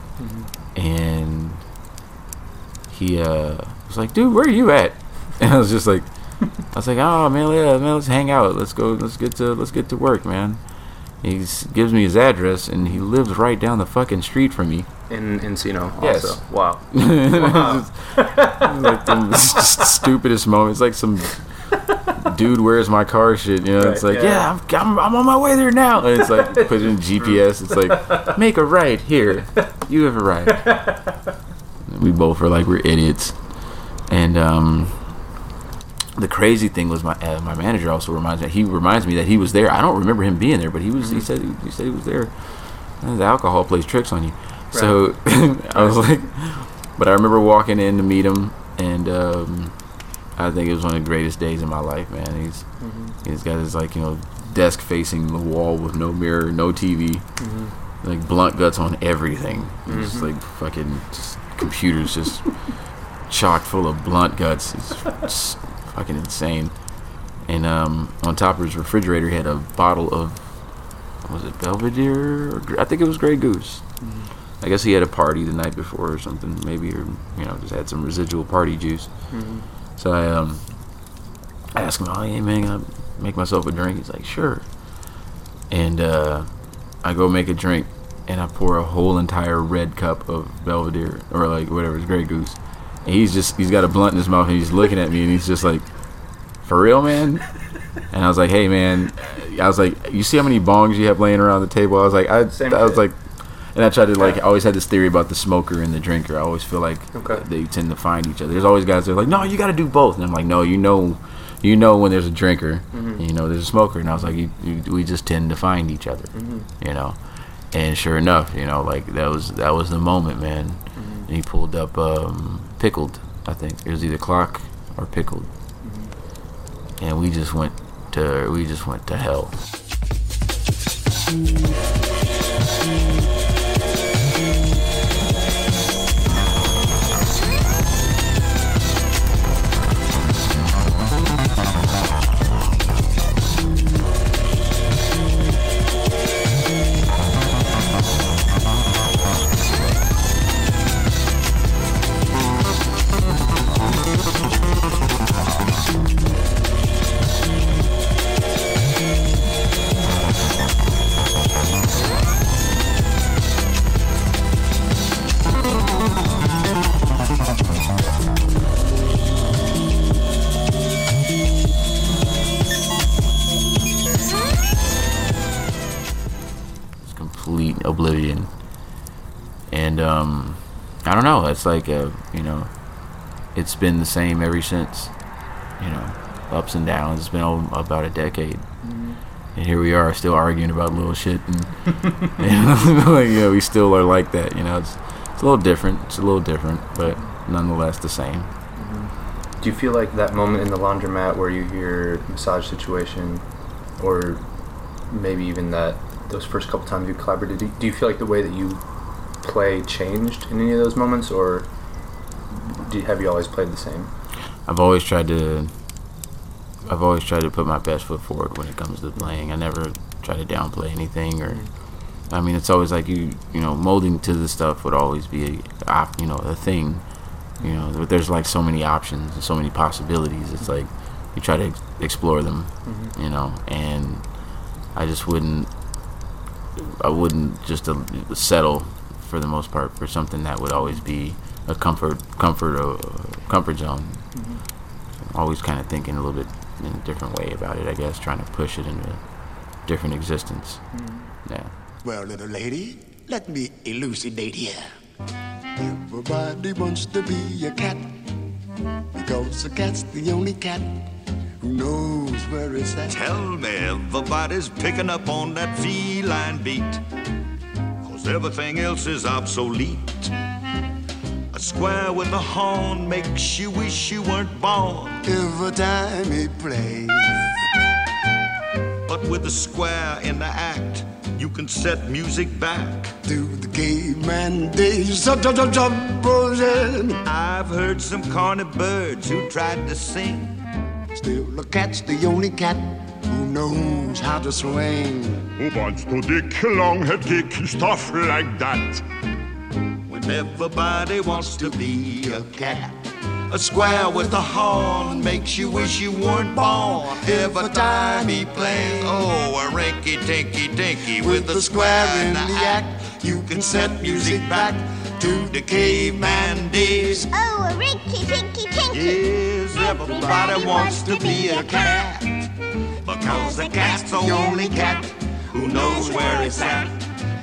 and he uh was like dude where are you at and i was just like i was like oh man yeah, man let's hang out let's go let's get to let's get to work man he gives me his address and he lives right down the fucking street from me In Encino. Yes. Also. Wow. like the stupidest moment. It's like some dude, where's my car shit. You know, it's like, yeah. yeah, I'm, I'm, I'm on my way there now. And it's like, put in GPS. It's like, make a right here. You have a right. We both were like, we're idiots. And um, the crazy thing was, my uh, my manager also reminds me. He reminds me that he was there. I don't remember him being there, but he was. He said he, he said he was there. And the alcohol plays tricks on you. So I was like, but I remember walking in to meet him, and um, I think it was one of the greatest days in my life, man. He's mm-hmm. he's got his like you know desk facing the wall with no mirror, no TV, mm-hmm. like blunt guts on everything. It's just mm-hmm. like fucking just computers just chock full of blunt guts. It's fucking insane. And um, on top of his refrigerator, he had a bottle of was it Belvedere? Or, I think it was Grey Goose. I guess he had a party the night before or something, maybe, or you know, just had some residual party juice. So I um, I asked him, "Oh, hey man, can I make myself a drink?" He's like, "Sure." And uh, I go make a drink, and I pour a whole entire red cup of Belvedere or like whatever, it's Grey Goose. And he's just he's got a blunt in his mouth, and he's looking at me, and he's just like, "For real, man." And I was like, "Hey, man," I was like, "You see how many bongs you have laying around the table?" I was like, "I, Same I was like." And I try to like. I always had this theory about the smoker and the drinker. I always feel like Okay. they tend to find each other. There's always guys that are like, no, you got to do both. And I'm like, no, you know, you know when there's a drinker, mm-hmm. and you know there's a smoker. And I was like, you, you, we just tend to find each other, mm-hmm. you know. And sure enough, you know, like that was that was the moment, man. And he pulled up um, pickled. I think it was either clock or pickled, and we just went to we just went to hell. It's like uh, you know, it's been the same ever since. You know, ups and downs. It's been o- about a decade, and here we are still arguing about little shit, and, and like, yeah, we still are like that. You know, it's it's a little different. It's a little different, but nonetheless the same. Do you feel like that moment in the laundromat where you hear massage situation, or maybe even that those first couple times you collaborated, do do you feel like the way that you play changed in any of those moments, or do, have you always played the same? I've always tried to I've always tried to put my best foot forward when it comes to playing. I never try to downplay anything or I mean it's always like you you know molding to the stuff would always be a you know a thing. You know but there's like so many options and so many possibilities. It's like you try to ex- explore them, you know, and I just wouldn't I wouldn't just uh, settle for the most part for something that would always be a comfort comfort uh, comfort zone. Always kind of thinking a little bit in a different way about it. I guess trying to push it into a different existence. Yeah. Well, little lady, let me elucidate here. Everybody wants to be a cat because a cat's the only cat who knows where it's at. Tell me everybody's picking up on that feline beat. Everything else is obsolete. A square with a horn makes you wish you weren't born. Every time he plays, But with a square in the act, you can set music back. to the game caveman days. Up, buzzing. I've heard some corny birds who tried to sing. Still, a cat's the only cat knows how to swing. Who wants to dick, long head kick, stuff like that? When everybody wants to be a cat. A square with a horn makes you wish you weren't born. Every time he plays, oh, a rinky tinky tinky with a square in the act. You can set music back to the caveman days. Oh, a rinky tinky tinky. Yes, everybody wants to be a cat. Because the cat's the only cat who knows where it's at.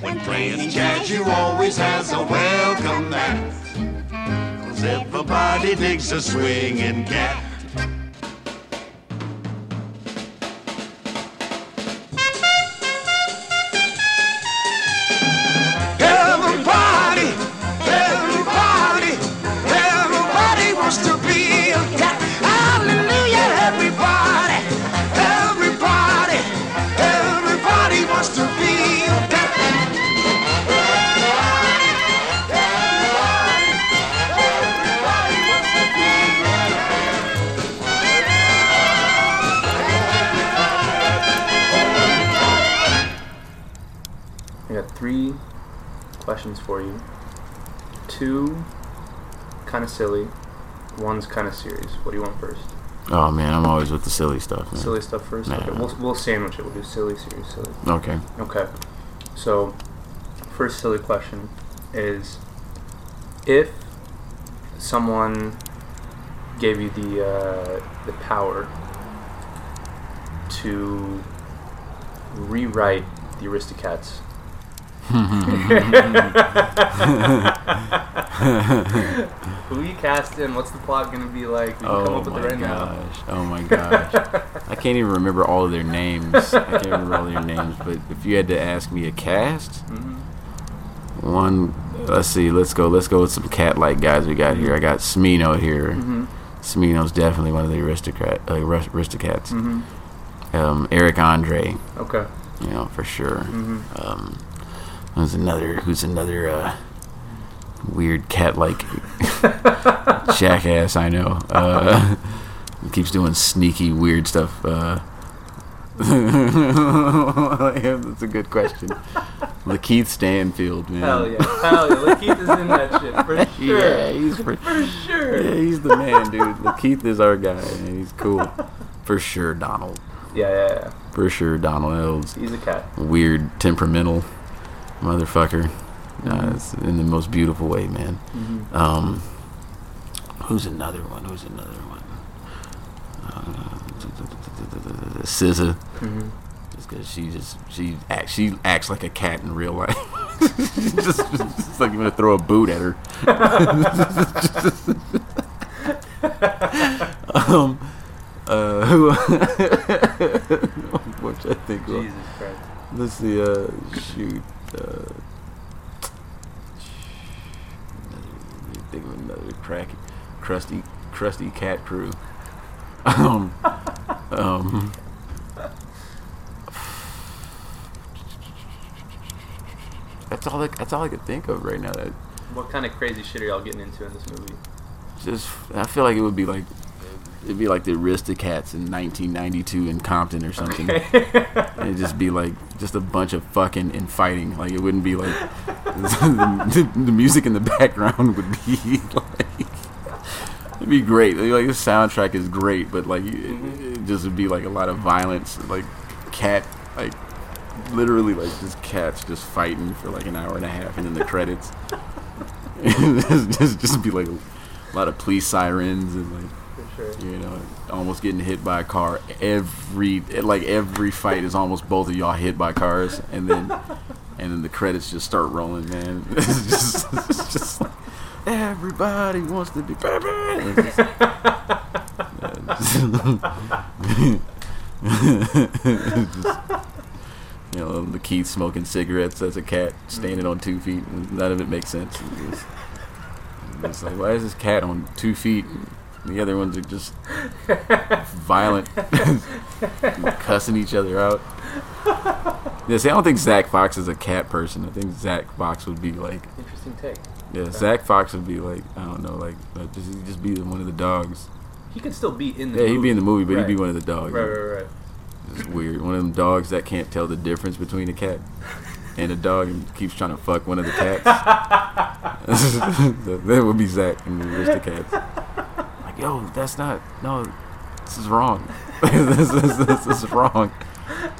When playing jazz, you always has a welcome mat. Cause everybody digs a swinging cat. Questions for you. Two kind of silly, one's kind of serious. What do you want first? Oh man, I'm always with the silly stuff. Man. Silly stuff first. Nah. Okay, we'll, we'll sandwich it. We'll do silly, serious, silly. Okay. Okay. So, first silly question is if someone gave you the uh, the power to rewrite the Aristocats Who you casting? What's the plot gonna be like? We can come Oh up with my it right now. gosh! Oh my gosh! I can't even remember all of their names. I can't remember all their names. But if you had to ask me a cast, Mm-hmm. one. Let's see. Let's go. Let's go with some cat-like guys we got here. I got Smino here. Mhm. Smino's definitely one of the aristocrat, uh, arist- aristocrats. Mhm. Um, Eric Andre. Okay. You know for sure. Mhm. Um, who's another? Who's another? Uh, weird cat-like jackass. I know. Uh, keeps doing sneaky weird stuff. Uh, that's a good question. Lakeith Stanfield, man. Hell yeah. Hell yeah. Lakeith is in that shit for sure. Yeah, he's for, For sure. Yeah, he's the man, dude. Lakeith is our guy, and he's cool. For sure, Donald. Yeah, yeah, yeah. For sure, Donald Elves. He's a cat. Weird, temperamental motherfucker. Uh, Mhm. it's in the most beautiful way, man. Mhm. Um, who's another one? Who's another one? Uh, SZA. Mhm. Just because she just she act, she acts like a cat in real life. just, just like you're gonna throw a boot at her. um, uh, who? what I think? Jesus Christ. Let's see. Uh, shoot. Uh, think of another crack, crusty, crusty cat crew. Um, um. That's all. I, that's all I could think of right now. That What kind of crazy shit are y'all getting into in this movie? just I feel like it would be like it'd be like the Aristocats in 1992 in Compton or something. It'd just be like just a bunch of fucking and fighting. Like it wouldn't be like the, the music in the background would be like it'd be great. Like the soundtrack is great, but like it, mm-hmm. it just would be like a lot of violence, like cat like literally like just cats just fighting for like an hour and a half, and then the credits. just, just be like a lot of police sirens and like sure. you know almost getting hit by a car every like every fight is almost both of y'all hit by cars and then and then the credits just start rolling man it's just, it's just like, everybody wants to be baby It's just- Just, you know, Lakeith smoking cigarettes as a cat, standing on two feet. None of it makes sense. It's, it's like, why is this cat on two feet? The other ones are just violent, cussing each other out. Yeah, see, I don't think Zach Fox is a cat person. I think Zach Fox would be like, Interesting take. yeah, Zach Fox would be like, I don't know, like uh, just he'd just be one of the dogs. He could still be in the Yeah, movie. he'd be in the movie, but he'd be one of the dogs. Right, right, right. It's weird. One of them dogs that can't tell the difference between a cat and a dog and keeps trying to fuck one of the cats. that would be Zach and the Aristocats. Like, yo, that's not. No, this is wrong. this, is, this is wrong.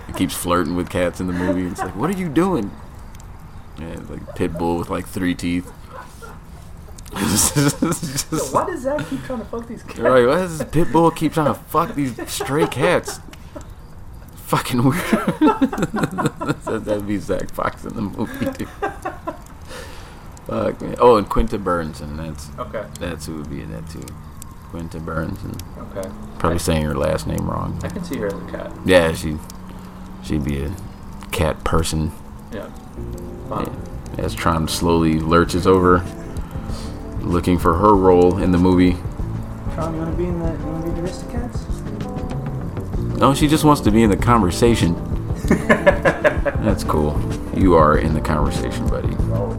He keeps flirting with cats in the movie. It's like, what are you doing? And like pit bull with like three teeth. Just- So why does Zach keep trying to fuck these cats? Right, why does this pit bull keep trying to fuck these stray cats? Fucking weird. that, that'd be Zach Fox in the movie, dude. Fuck, man. Oh, and Quinta Burnson. That's Okay. That's who would be in that too. Quinta Burnson. Okay. Probably I- saying her last name wrong. I can see her as a cat. Yeah, she she'd be a cat person. Yeah. Fun. Yeah. As Tron slowly lurches over, looking for her role in the movie. Tron, you want to be in the you want to be the Aristocats? No, she just wants to be in the conversation. That's cool. You are in the conversation, buddy. Oh.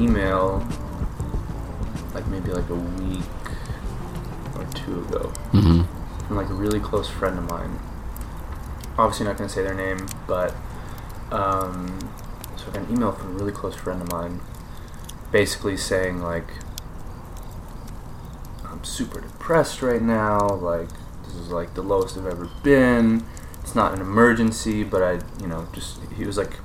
Email, like maybe like a week or two ago, Mhm. from like a really close friend of mine. Obviously, not gonna say their name, but um, so I got an email from a really close friend of mine, basically saying like, I'm super depressed right now. Like, this is like the lowest I've ever been. It's not an emergency, but I, you know, just he was like,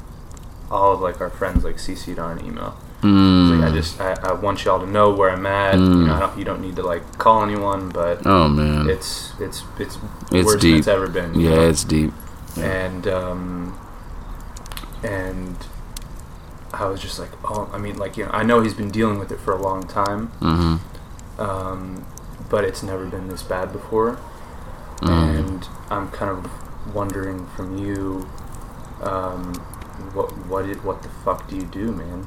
all of like our friends like CC'd on an email. Was like, I Mm. just I, I want y'all to know where I'm at. You Mm. know, I don't, you don't need to like call anyone, but Oh, man. it's it's it's, It's worse than deep. it's ever been. Yeah, know? it's deep. and um, and I was just like, oh, I mean, like you know, I know he's been dealing with it for a long time, Mhm. um, but it's never been this bad before, Mm. and I'm kind of wondering from you, um, what what it, what the fuck do you do, man?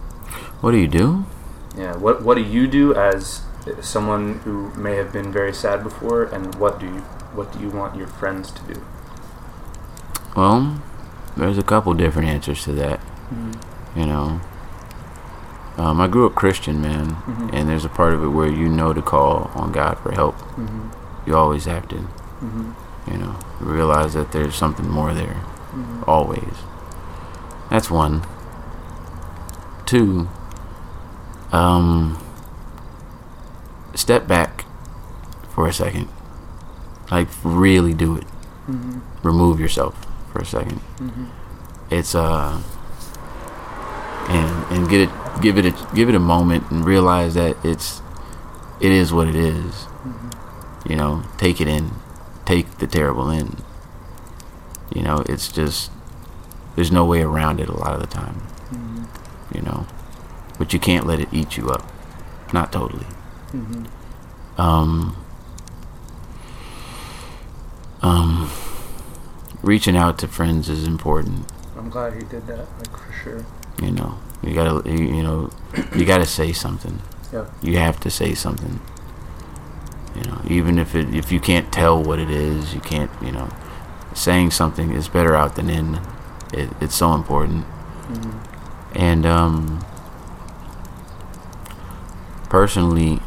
What do you do? Yeah, what what do you do as someone who may have been very sad before, and what do you what do you want your friends to do? Well, there's a couple different answers to that. Mhm. You know, um, I grew up Christian, man, Mhm. and there's a part of it where you know to call on God for help. Mhm. You always have to. Mhm. You know, realize that there's something more there. Mhm. Always. That's one. Two. Um. Step back for a second. Like really do it. Mhm. Remove yourself for a second. Mhm. It's uh. And and get it, give it a give it a moment and realize that it's, it is what it is. You know, take it in, take the terrible in. You know, it's just there's no way around it a lot of the time. You know, but you can't let it eat you up. Not totally. Mhm. Um. Um. Reaching out to friends is important. I'm glad he did that, like for sure. You know, you gotta, you, you know, you gotta say something. Yeah. You have to say something. You know, even if it, if you can't tell what it is, you can't, you know, saying something is better out than in. It, it's so important. Mhm. And um, personally,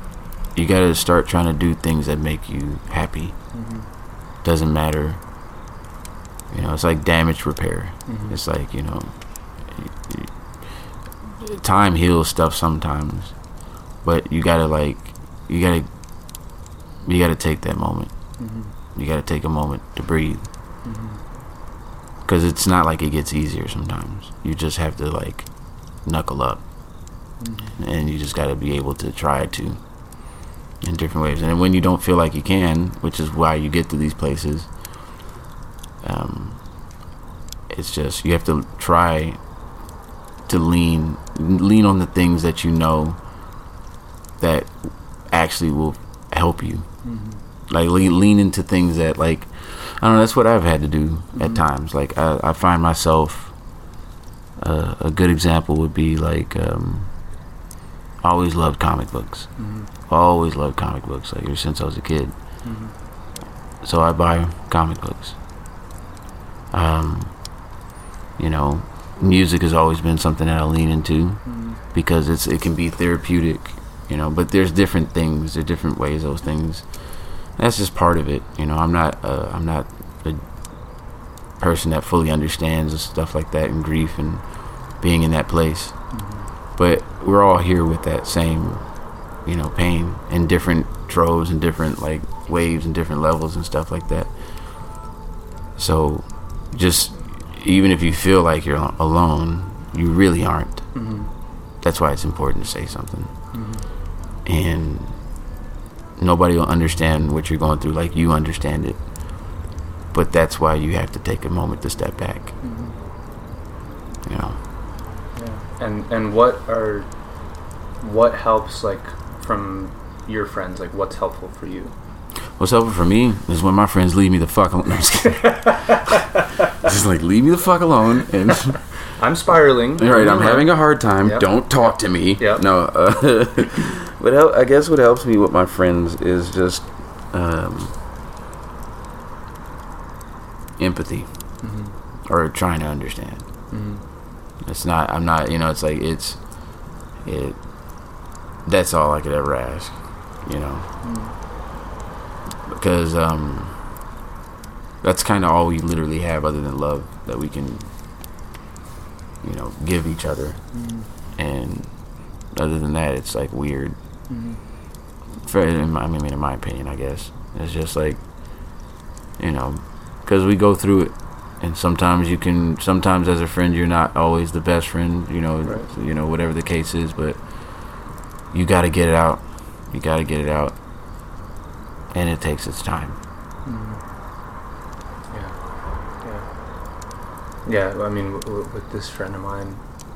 you gotta start trying to do things that make you happy. Mhm. Doesn't matter. You know, it's like damage repair. Mhm. It's like you know, time heals stuff sometimes, but you gotta like, you gotta, you gotta take that moment. Mhm. You gotta take a moment to breathe. Mhm. Because it's not like it gets easier sometimes. You just have to like knuckle up, and you just got to be able to try to in different ways. And when you don't feel like you can, which is why you get to these places, um, it's just you have to try to lean lean on the things that you know that actually will help you. Mhm. Like lean, lean into things that like I don't know. That's what I've had to do at times. Like I, I find myself. Uh, a good example would be like um, I always loved comic books. Mhm. Always loved comic books. Like ever since I was a kid. Mhm. So I buy comic books. Um, you know, music has always been something that I lean into Mhm. because it's it can be therapeutic. You know, but there's different things. There are different ways those things. That's just part of it. You know, I'm not uh, I'm not person that fully understands and stuff like that and grief and being in that place. But we're all here with that same, you know, pain in different troves and different like waves and different levels and stuff like that. So, just even if you feel like you're alone, you really aren't. Mhm. That's why it's important to say something. And nobody will understand what you're going through like you understand it. But that's why you have to take a moment to step back. You know. Yeah. And and what are what helps like from your friends? Like what's helpful for you? What's helpful for me is when my friends leave me the fuck alone. No, I'm just kidding. just like leave me the fuck alone and I'm spiraling. Right, I'm having a hard time. Yep. Don't talk to me. Yep. No, uh, but I guess what helps me with my friends is just um, empathy or trying to understand. Mhm. It's not. I'm not. You know. It's like it's it. That's all I could ever ask. You know. Because um, that's kind of all we literally have, other than love, that we can you know, give each other. Mhm. And other than that, it's like weird. Mhm. For, in my, I mean, in my opinion, I guess it's just like, you know, because we go through it, and sometimes you can, sometimes as a friend, you're not always the best friend. You know, Right. you know, whatever the case is, but you got to get it out. You got to get it out, and it takes its time. Mm-hmm. Yeah, Yeah. Yeah, I mean, w- w- with this friend of mine,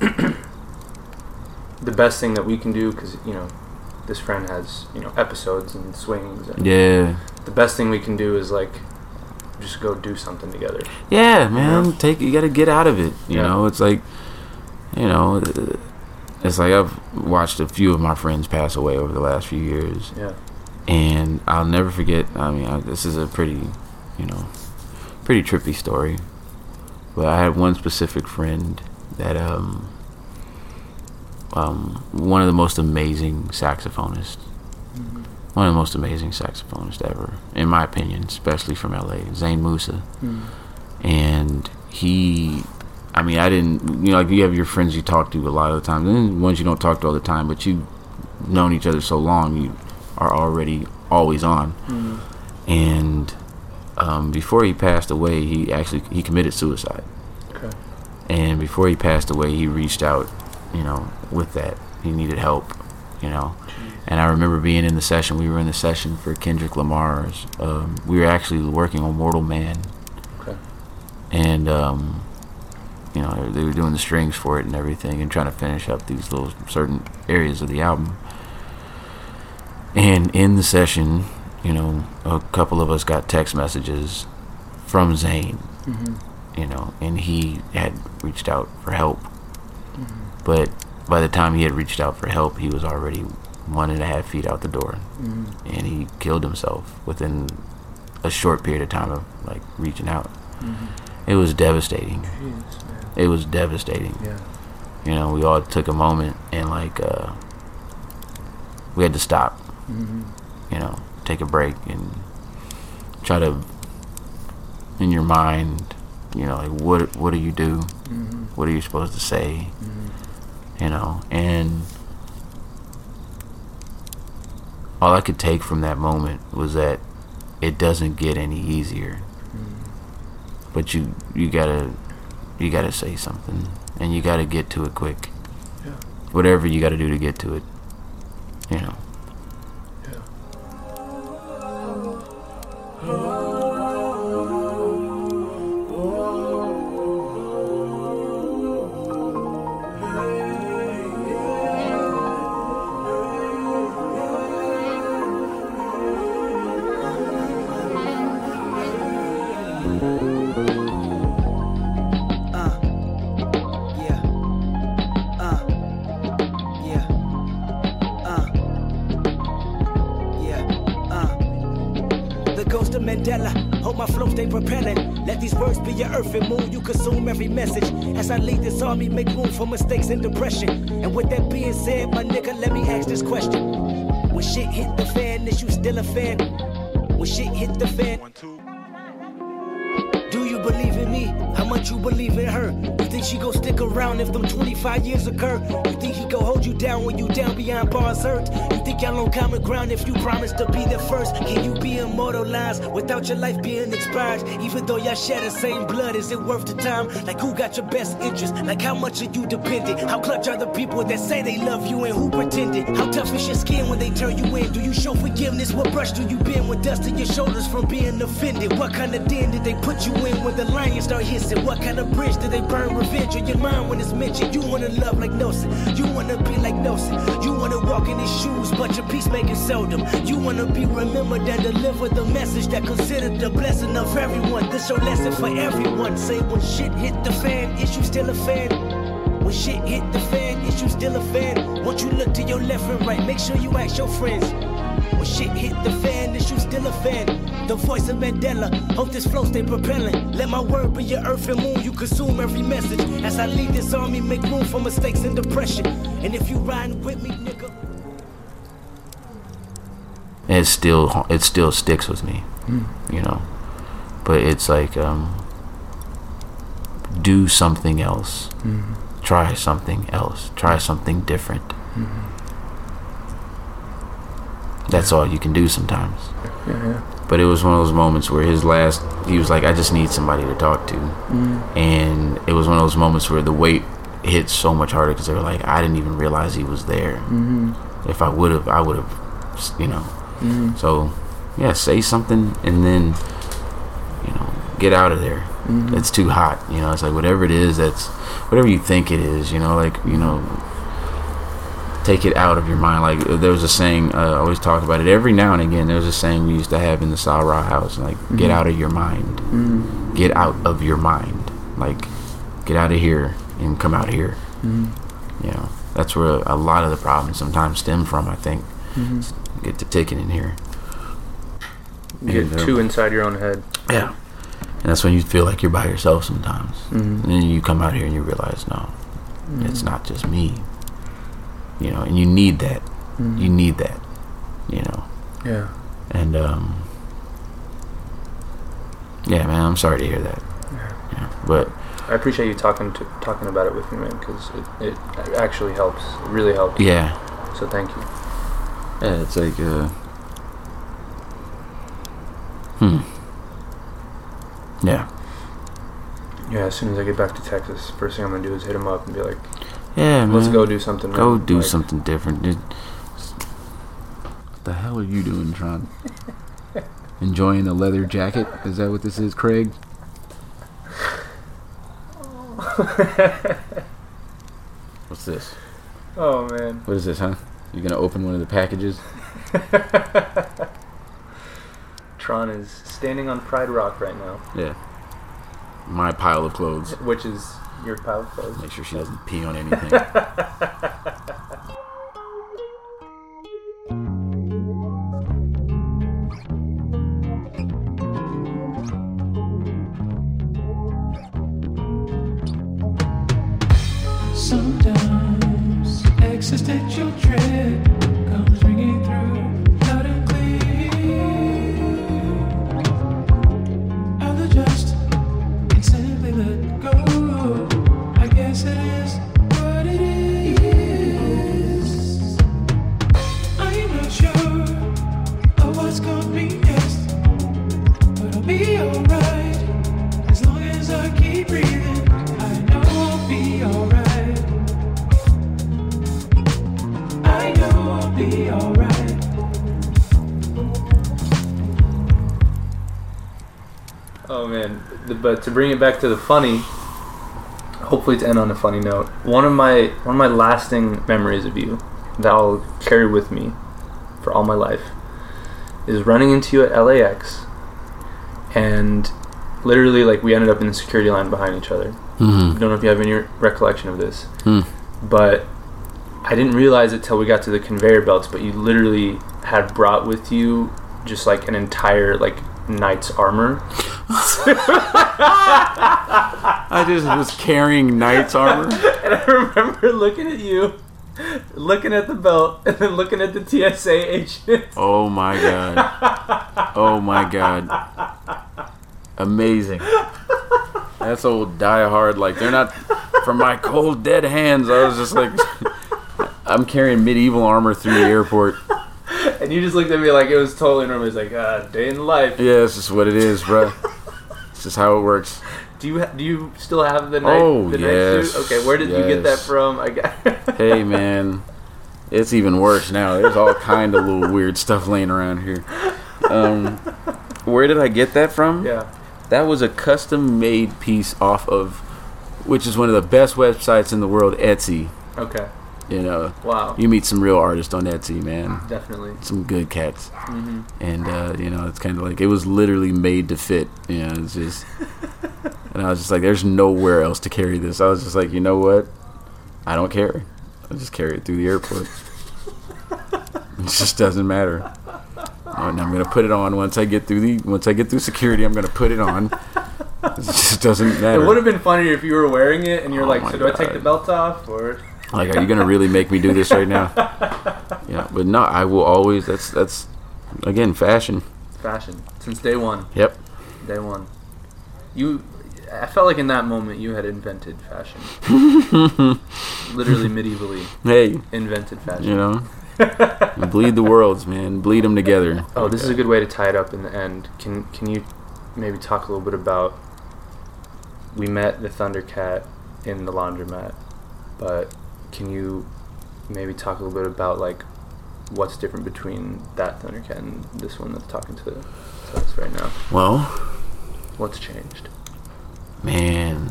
the best thing that we can do, because you know, this friend has you know episodes and swings. And Yeah. The best thing we can do is like just go do something together. Yeah, man. Take you got to get out of it. You Yeah. know, it's like, you know, it's like I've watched a few of my friends pass away over the last few years. Yeah. And I'll never forget. I mean, I, this is a pretty, you know, pretty trippy story. But I had one specific friend that um um one of the most amazing saxophonists. One of the most amazing saxophonists ever, in my opinion, especially from LA, Zane Musa. Mm. and he i mean i didn't you know like you have your friends you talk to a lot of the time. And ones you don't talk to all the time but you've known each other so long you are already always on. Mhm. and um, before he passed away he actually he committed suicide. Okay. and before he passed away he reached out you know with that. He needed help you know and i remember being in the session we were in the session for kendrick lamar's um, we were actually working on mortal man Okay. and um, you know they were doing the strings for it and everything and trying to finish up these little certain areas of the album and in the session you know a couple of us got text messages from zane Mhm. you know and he had reached out for help but by the time he had reached out for help he was already one and a half feet out the door Mhm. and he killed himself within a short period of time of like reaching out Mhm. it was devastating Jeez, it was devastating Yeah. you know we all took a moment and like uh we had to stop Mhm. you know take a break and try to in your mind you know like what what do you do Mhm. what are you supposed to say Mhm. you know and all i could take from that moment was that it doesn't get any easier. Mm. But you you gotta you gotta say something and you gotta get to it quick. Yeah. whatever you gotta do to get to it you know Mandela. Hope my flow stay propelling. Let these words be your earth and moon. You consume every message. As I lead this army, make room for mistakes and depression. And with that being said, my nigga, let me ask this question. When shit hit the fan, is you still a fan? When shit hit the fan, One, two. do you believe in me? How much you believe in her? You think she gon' stick around if them 25 years occur? You think he gon' hold you down when you down beyond bars hurt? You y'all on common ground if you promise to be the first? Can you be immortalized without your life being expired? Even though y'all share the same blood, is it worth the time? Like who got your best interest? Like how much are you dependent? How clutch are the people that say they love you and who pretended? How tough is your skin when they turn you in? Do you show forgiveness? What brush do you bend with dust in your shoulders from being offended? What kind of den did they put you in when the lions start hissing? What kind of bridge did they burn revenge on your mind when it's mentioned? You wanna love like Nelson, you wanna be like Nelson, you wanna walk in his shoes, but your peacemaking seldom. You wanna be remembered and deliver the message that considered the blessing of everyone. This your lesson for everyone. Say when shit hit the fan, is you still a fan? When shit hit the fan, is you still a fan? Once you look to your left and right, make sure you ask your friends. When shit hit the fan, is you still a fan? The voice of Mandela, hope this flow stay propelling. Let my word be your earth and moon, you consume every message. As I lead this army, make room for mistakes and depression. And if you riding with me, still it still sticks with me, you know. But it's like um, do something else, Mhm. try something else, try something different. That's all you can do sometimes. Yeah, yeah. But it was one of those moments where his last, he was like, I just need somebody to talk to. Mhm. And it was one of those moments where the weight hit so much harder because they were like, I didn't even realize he was there. Mhm. If I would have, I would have, you know. Mhm. So, yeah, say something and then, you know, get out of there. Mhm. It's too hot. You know, it's like whatever it is that's, whatever you think it is, you know, like, you know, take it out of your mind. Like uh, there was a saying, uh, I always talk about it every now and again. There was a saying we used to have in the Sa-Ra house, like get Mhm. out of your mind, Mhm. get out of your mind, like get out of here and come out here. Mhm. You know, that's where a lot of the problems sometimes stem from. I think Mhm. Get the ticket in here. Get And, uh, too inside your own head. yeah. And that's when you feel like you're by yourself sometimes. Mhm. And then you come out here and you realize, no, it's Mhm. not just me. You know, and you need that. Mhm. You need that. You know. Yeah. And um Yeah, man, I'm sorry to hear that. Yeah. But I appreciate you talking to talking about it with me, man, because it, it actually helps. It really helps. Yeah. So thank you. Yeah, it's like uh Hmm. Yeah. Yeah, as soon as I get back to Texas, first thing I'm gonna do is hit him up and be like, Yeah, man. Let's go do something. Go man." do Like, something different, dude. What the hell are you doing, Tron? Enjoying a leather jacket? Is that what this is, Craig? What's this? Oh man. What is this, huh? You gonna open one of the packages? Tron is standing on Pride Rock right now, Yeah. My pile of clothes. which is your pile of clothes. Make sure she doesn't pee on anything. Sometimes existential dread comes but to bring it back to the funny, hopefully to end on a funny note. One of my one of my lasting memories of you that I'll carry with me for all my life is running into you at LAX, and literally like we ended up in the security line behind each other. Mhm. Don't know if you have any recollection of this, Hmm. but I didn't realize it till we got to the conveyor belts. But you literally had brought with you just like an entire like knight's armor. I just was carrying knight's armor. and I remember looking at you, looking at the belt, and then looking at the TSA agent. Oh my god. Oh my god. Amazing. That's old die hard. Like they're not from my cold dead hands. I was just like, I'm carrying medieval armor through the airport. And you just looked at me like it was totally normal. He's like, ah, day in the life. Yeah, it's just what it is, bro. It's just how it works. Do you ha- do you still have the knight? Oh, the yes. Knight suit? Okay, where did you get that from? I got. Hey man, it's even worse now. There's all kind of little weird stuff laying around here. Um, where did I get that from? Yeah. That was a custom made piece off of, which is one of the best websites in the world, Etsy. Okay. You know, Wow. You meet some real artists on Etsy, man. Definitely. Some good cats. Mhm. And uh, you know, it's kind of like it was literally made to fit. You know, it's just. and I was just like, "There's nowhere else to carry this." I was just like, "You know what? I don't care. I'll just carry it through the airport. it just doesn't matter." And I'm gonna put it on once I get through the once I get through security. I'm gonna put it on. It just doesn't matter. It would have been funnier if you were wearing it and you're Oh like, so do I take the belt off or? Like, are you gonna really make me do this right now? Yeah, but no, I will always. That's that's again fashion. Fashion since day one. Yep. Day one. You, I felt like in that moment you had invented fashion. Literally medievally. Hey, Invented fashion. You know, bleed the worlds, man. Bleed them together. Oh, this is a good way to tie it up in the end. Can can you maybe talk a little bit about? We met the Thundercat in the laundromat, but can you maybe talk a little bit about like what's different between that Thundercat and this one that's talking to, to us right now? Well, What's changed? man,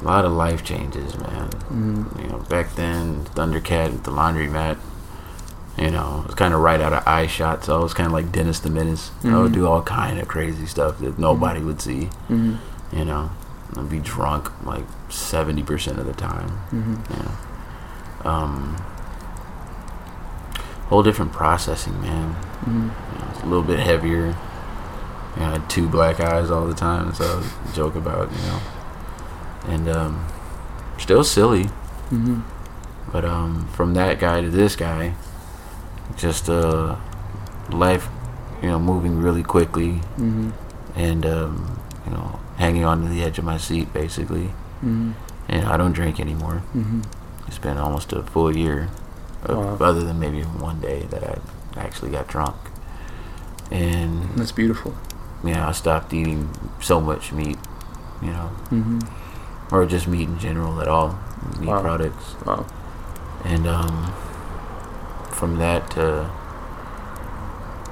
a lot of life changes, man. Mhm. You know, back then, Thundercat, at the laundromat. You know, it was kind of right out of eye shot, so I was kind of like Dennis the Menace. I would Mhm. do all kind of crazy stuff that nobody would see. Mhm. You know, I'd be drunk like seventy percent of the time. Mhm. Yeah. Um, whole different processing, man. Mhm. You know, it's a little bit heavier. You know, I had two black eyes all the time, so I would joke about, you know. And um, still silly. Mhm. But um, from that guy to this guy, just uh, life, you know, moving really quickly, Mhm. and um, you know, hanging on to the edge of my seat, basically. Mhm. And I don't drink anymore. Mhm. It's been almost a full year, of, Wow. other than maybe one day that I actually got drunk. And That's beautiful. yeah, I stopped eating so much meat, you know, Mhm. or just meat in general at all, meat Wow. products. Wow. And um, from that to,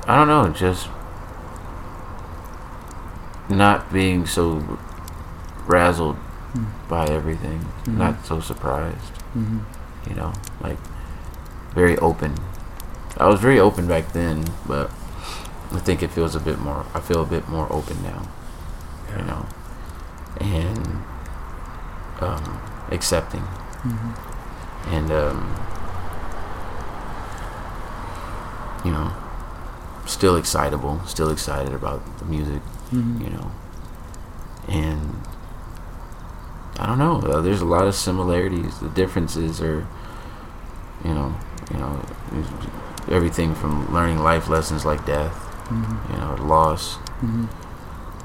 I don't know, just not being so razzled Mm. by everything, Mhm. not so surprised, Mhm. you know, like very open. I was very open back then, but I think it feels a bit more. I feel a bit more open now, you know, and um, accepting, Mhm. and um, you know, still excitable, still excited about the music, Mhm. you know, and I don't know. Uh, there's a lot of similarities. The differences are, you know, you know, everything from learning life lessons like death, Mhm. you know, loss, Mhm.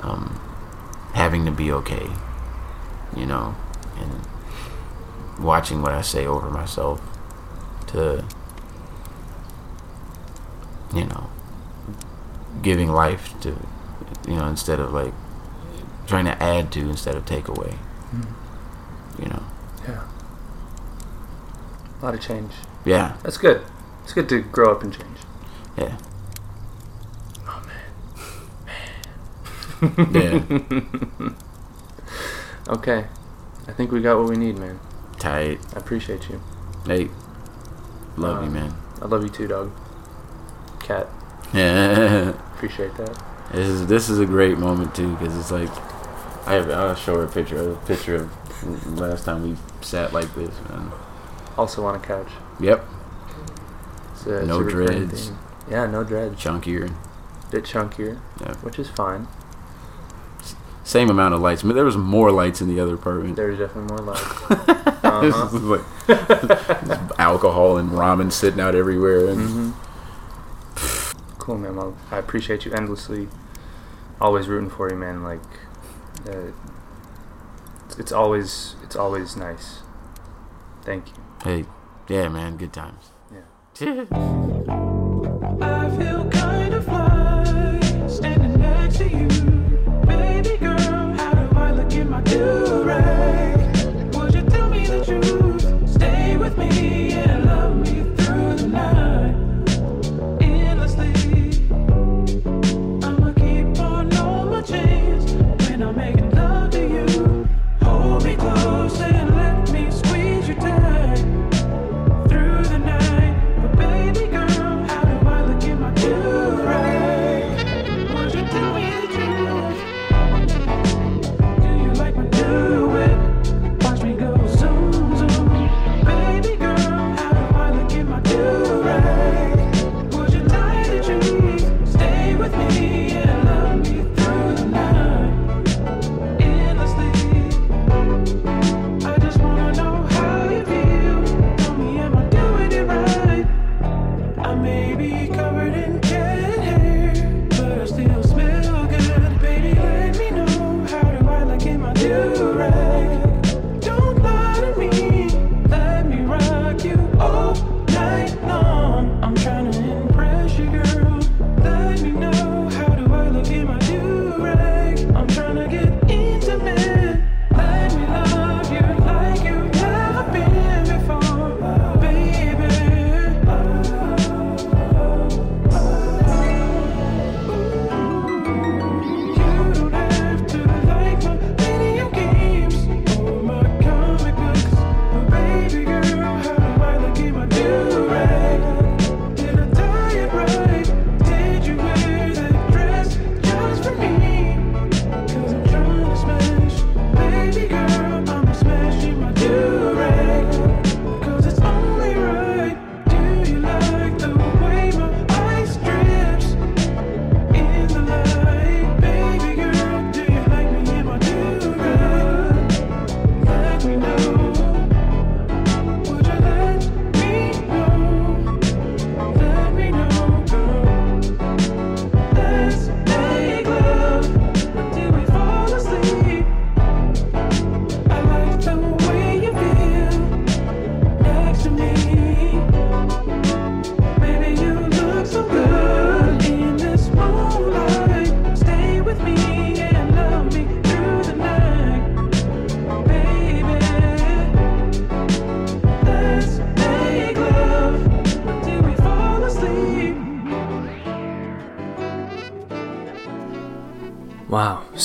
um, having to be okay, you know, and watching what I say over myself to, you know, giving life to, you know, instead of like trying to add to instead of take away, Mhm. you know. Yeah. A lot of change. Yeah. That's good. It's good to grow up and change. Yeah. Oh Yeah. man. Yeah. okay. I think we got what we need, man. Tight. I appreciate you. Hey, love you, Uh, man. I love you too, dog. Cat. Yeah. Appreciate that. This is this is a great moment too because it's like I have I'll show her a picture a picture of last time we sat like this man. Also on a couch. Yep. A- no dreads. Yeah, no dreads. Chunkier. Bit chunkier. Yeah. Which is fine. Same amount of lights. I mean, there was more lights in the other apartment. There's definitely more lights. Uh-huh. like alcohol and ramen sitting out everywhere. And hmm Cool, man. Well, I appreciate you endlessly. Always rooting for you, man. Like, Uh, it's, it's always it's always nice. Thank you. Hey, yeah, man, good times. Yeah.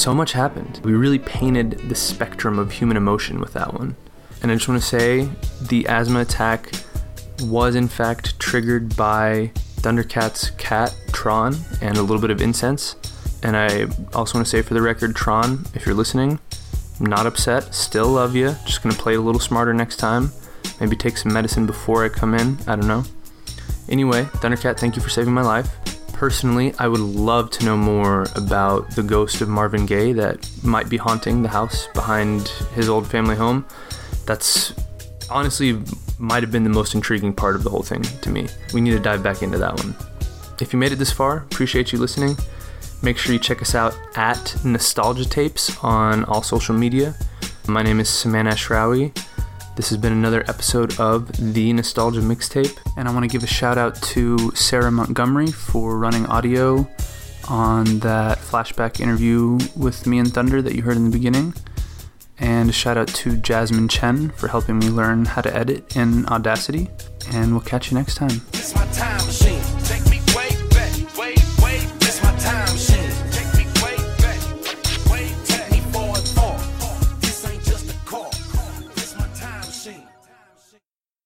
so much happened. We really painted the spectrum of human emotion with that one. And I just want to say the asthma attack was in fact triggered by Thundercat's cat, Tron, and a little bit of incense. And I also want to say for the record, Tron, if you're listening, I'm not upset, still love you. Just gonna play a little smarter next time. Maybe take some medicine before I come in. I don't know. Anyway, Thundercat, thank you for saving my life. Personally, I would love to know more about the ghost of Marvin Gaye that might be haunting the house behind his old family home. That's honestly might have been the most intriguing part of the whole thing to me. We need to dive back into that one. If you made it this far, appreciate you listening. Make sure you check us out at Nostalgia Tapes on all social media. My name is Sama'an Ashrawi. This has been another episode of the Nostalgia Mixtape, and I want to give a shout out to Sarah Montgomery for running audio on that flashback interview with me and Thunder that you heard in the beginning. And a shout out to Jasmine Chen for helping me learn how to edit in Audacity. And we'll catch you next time.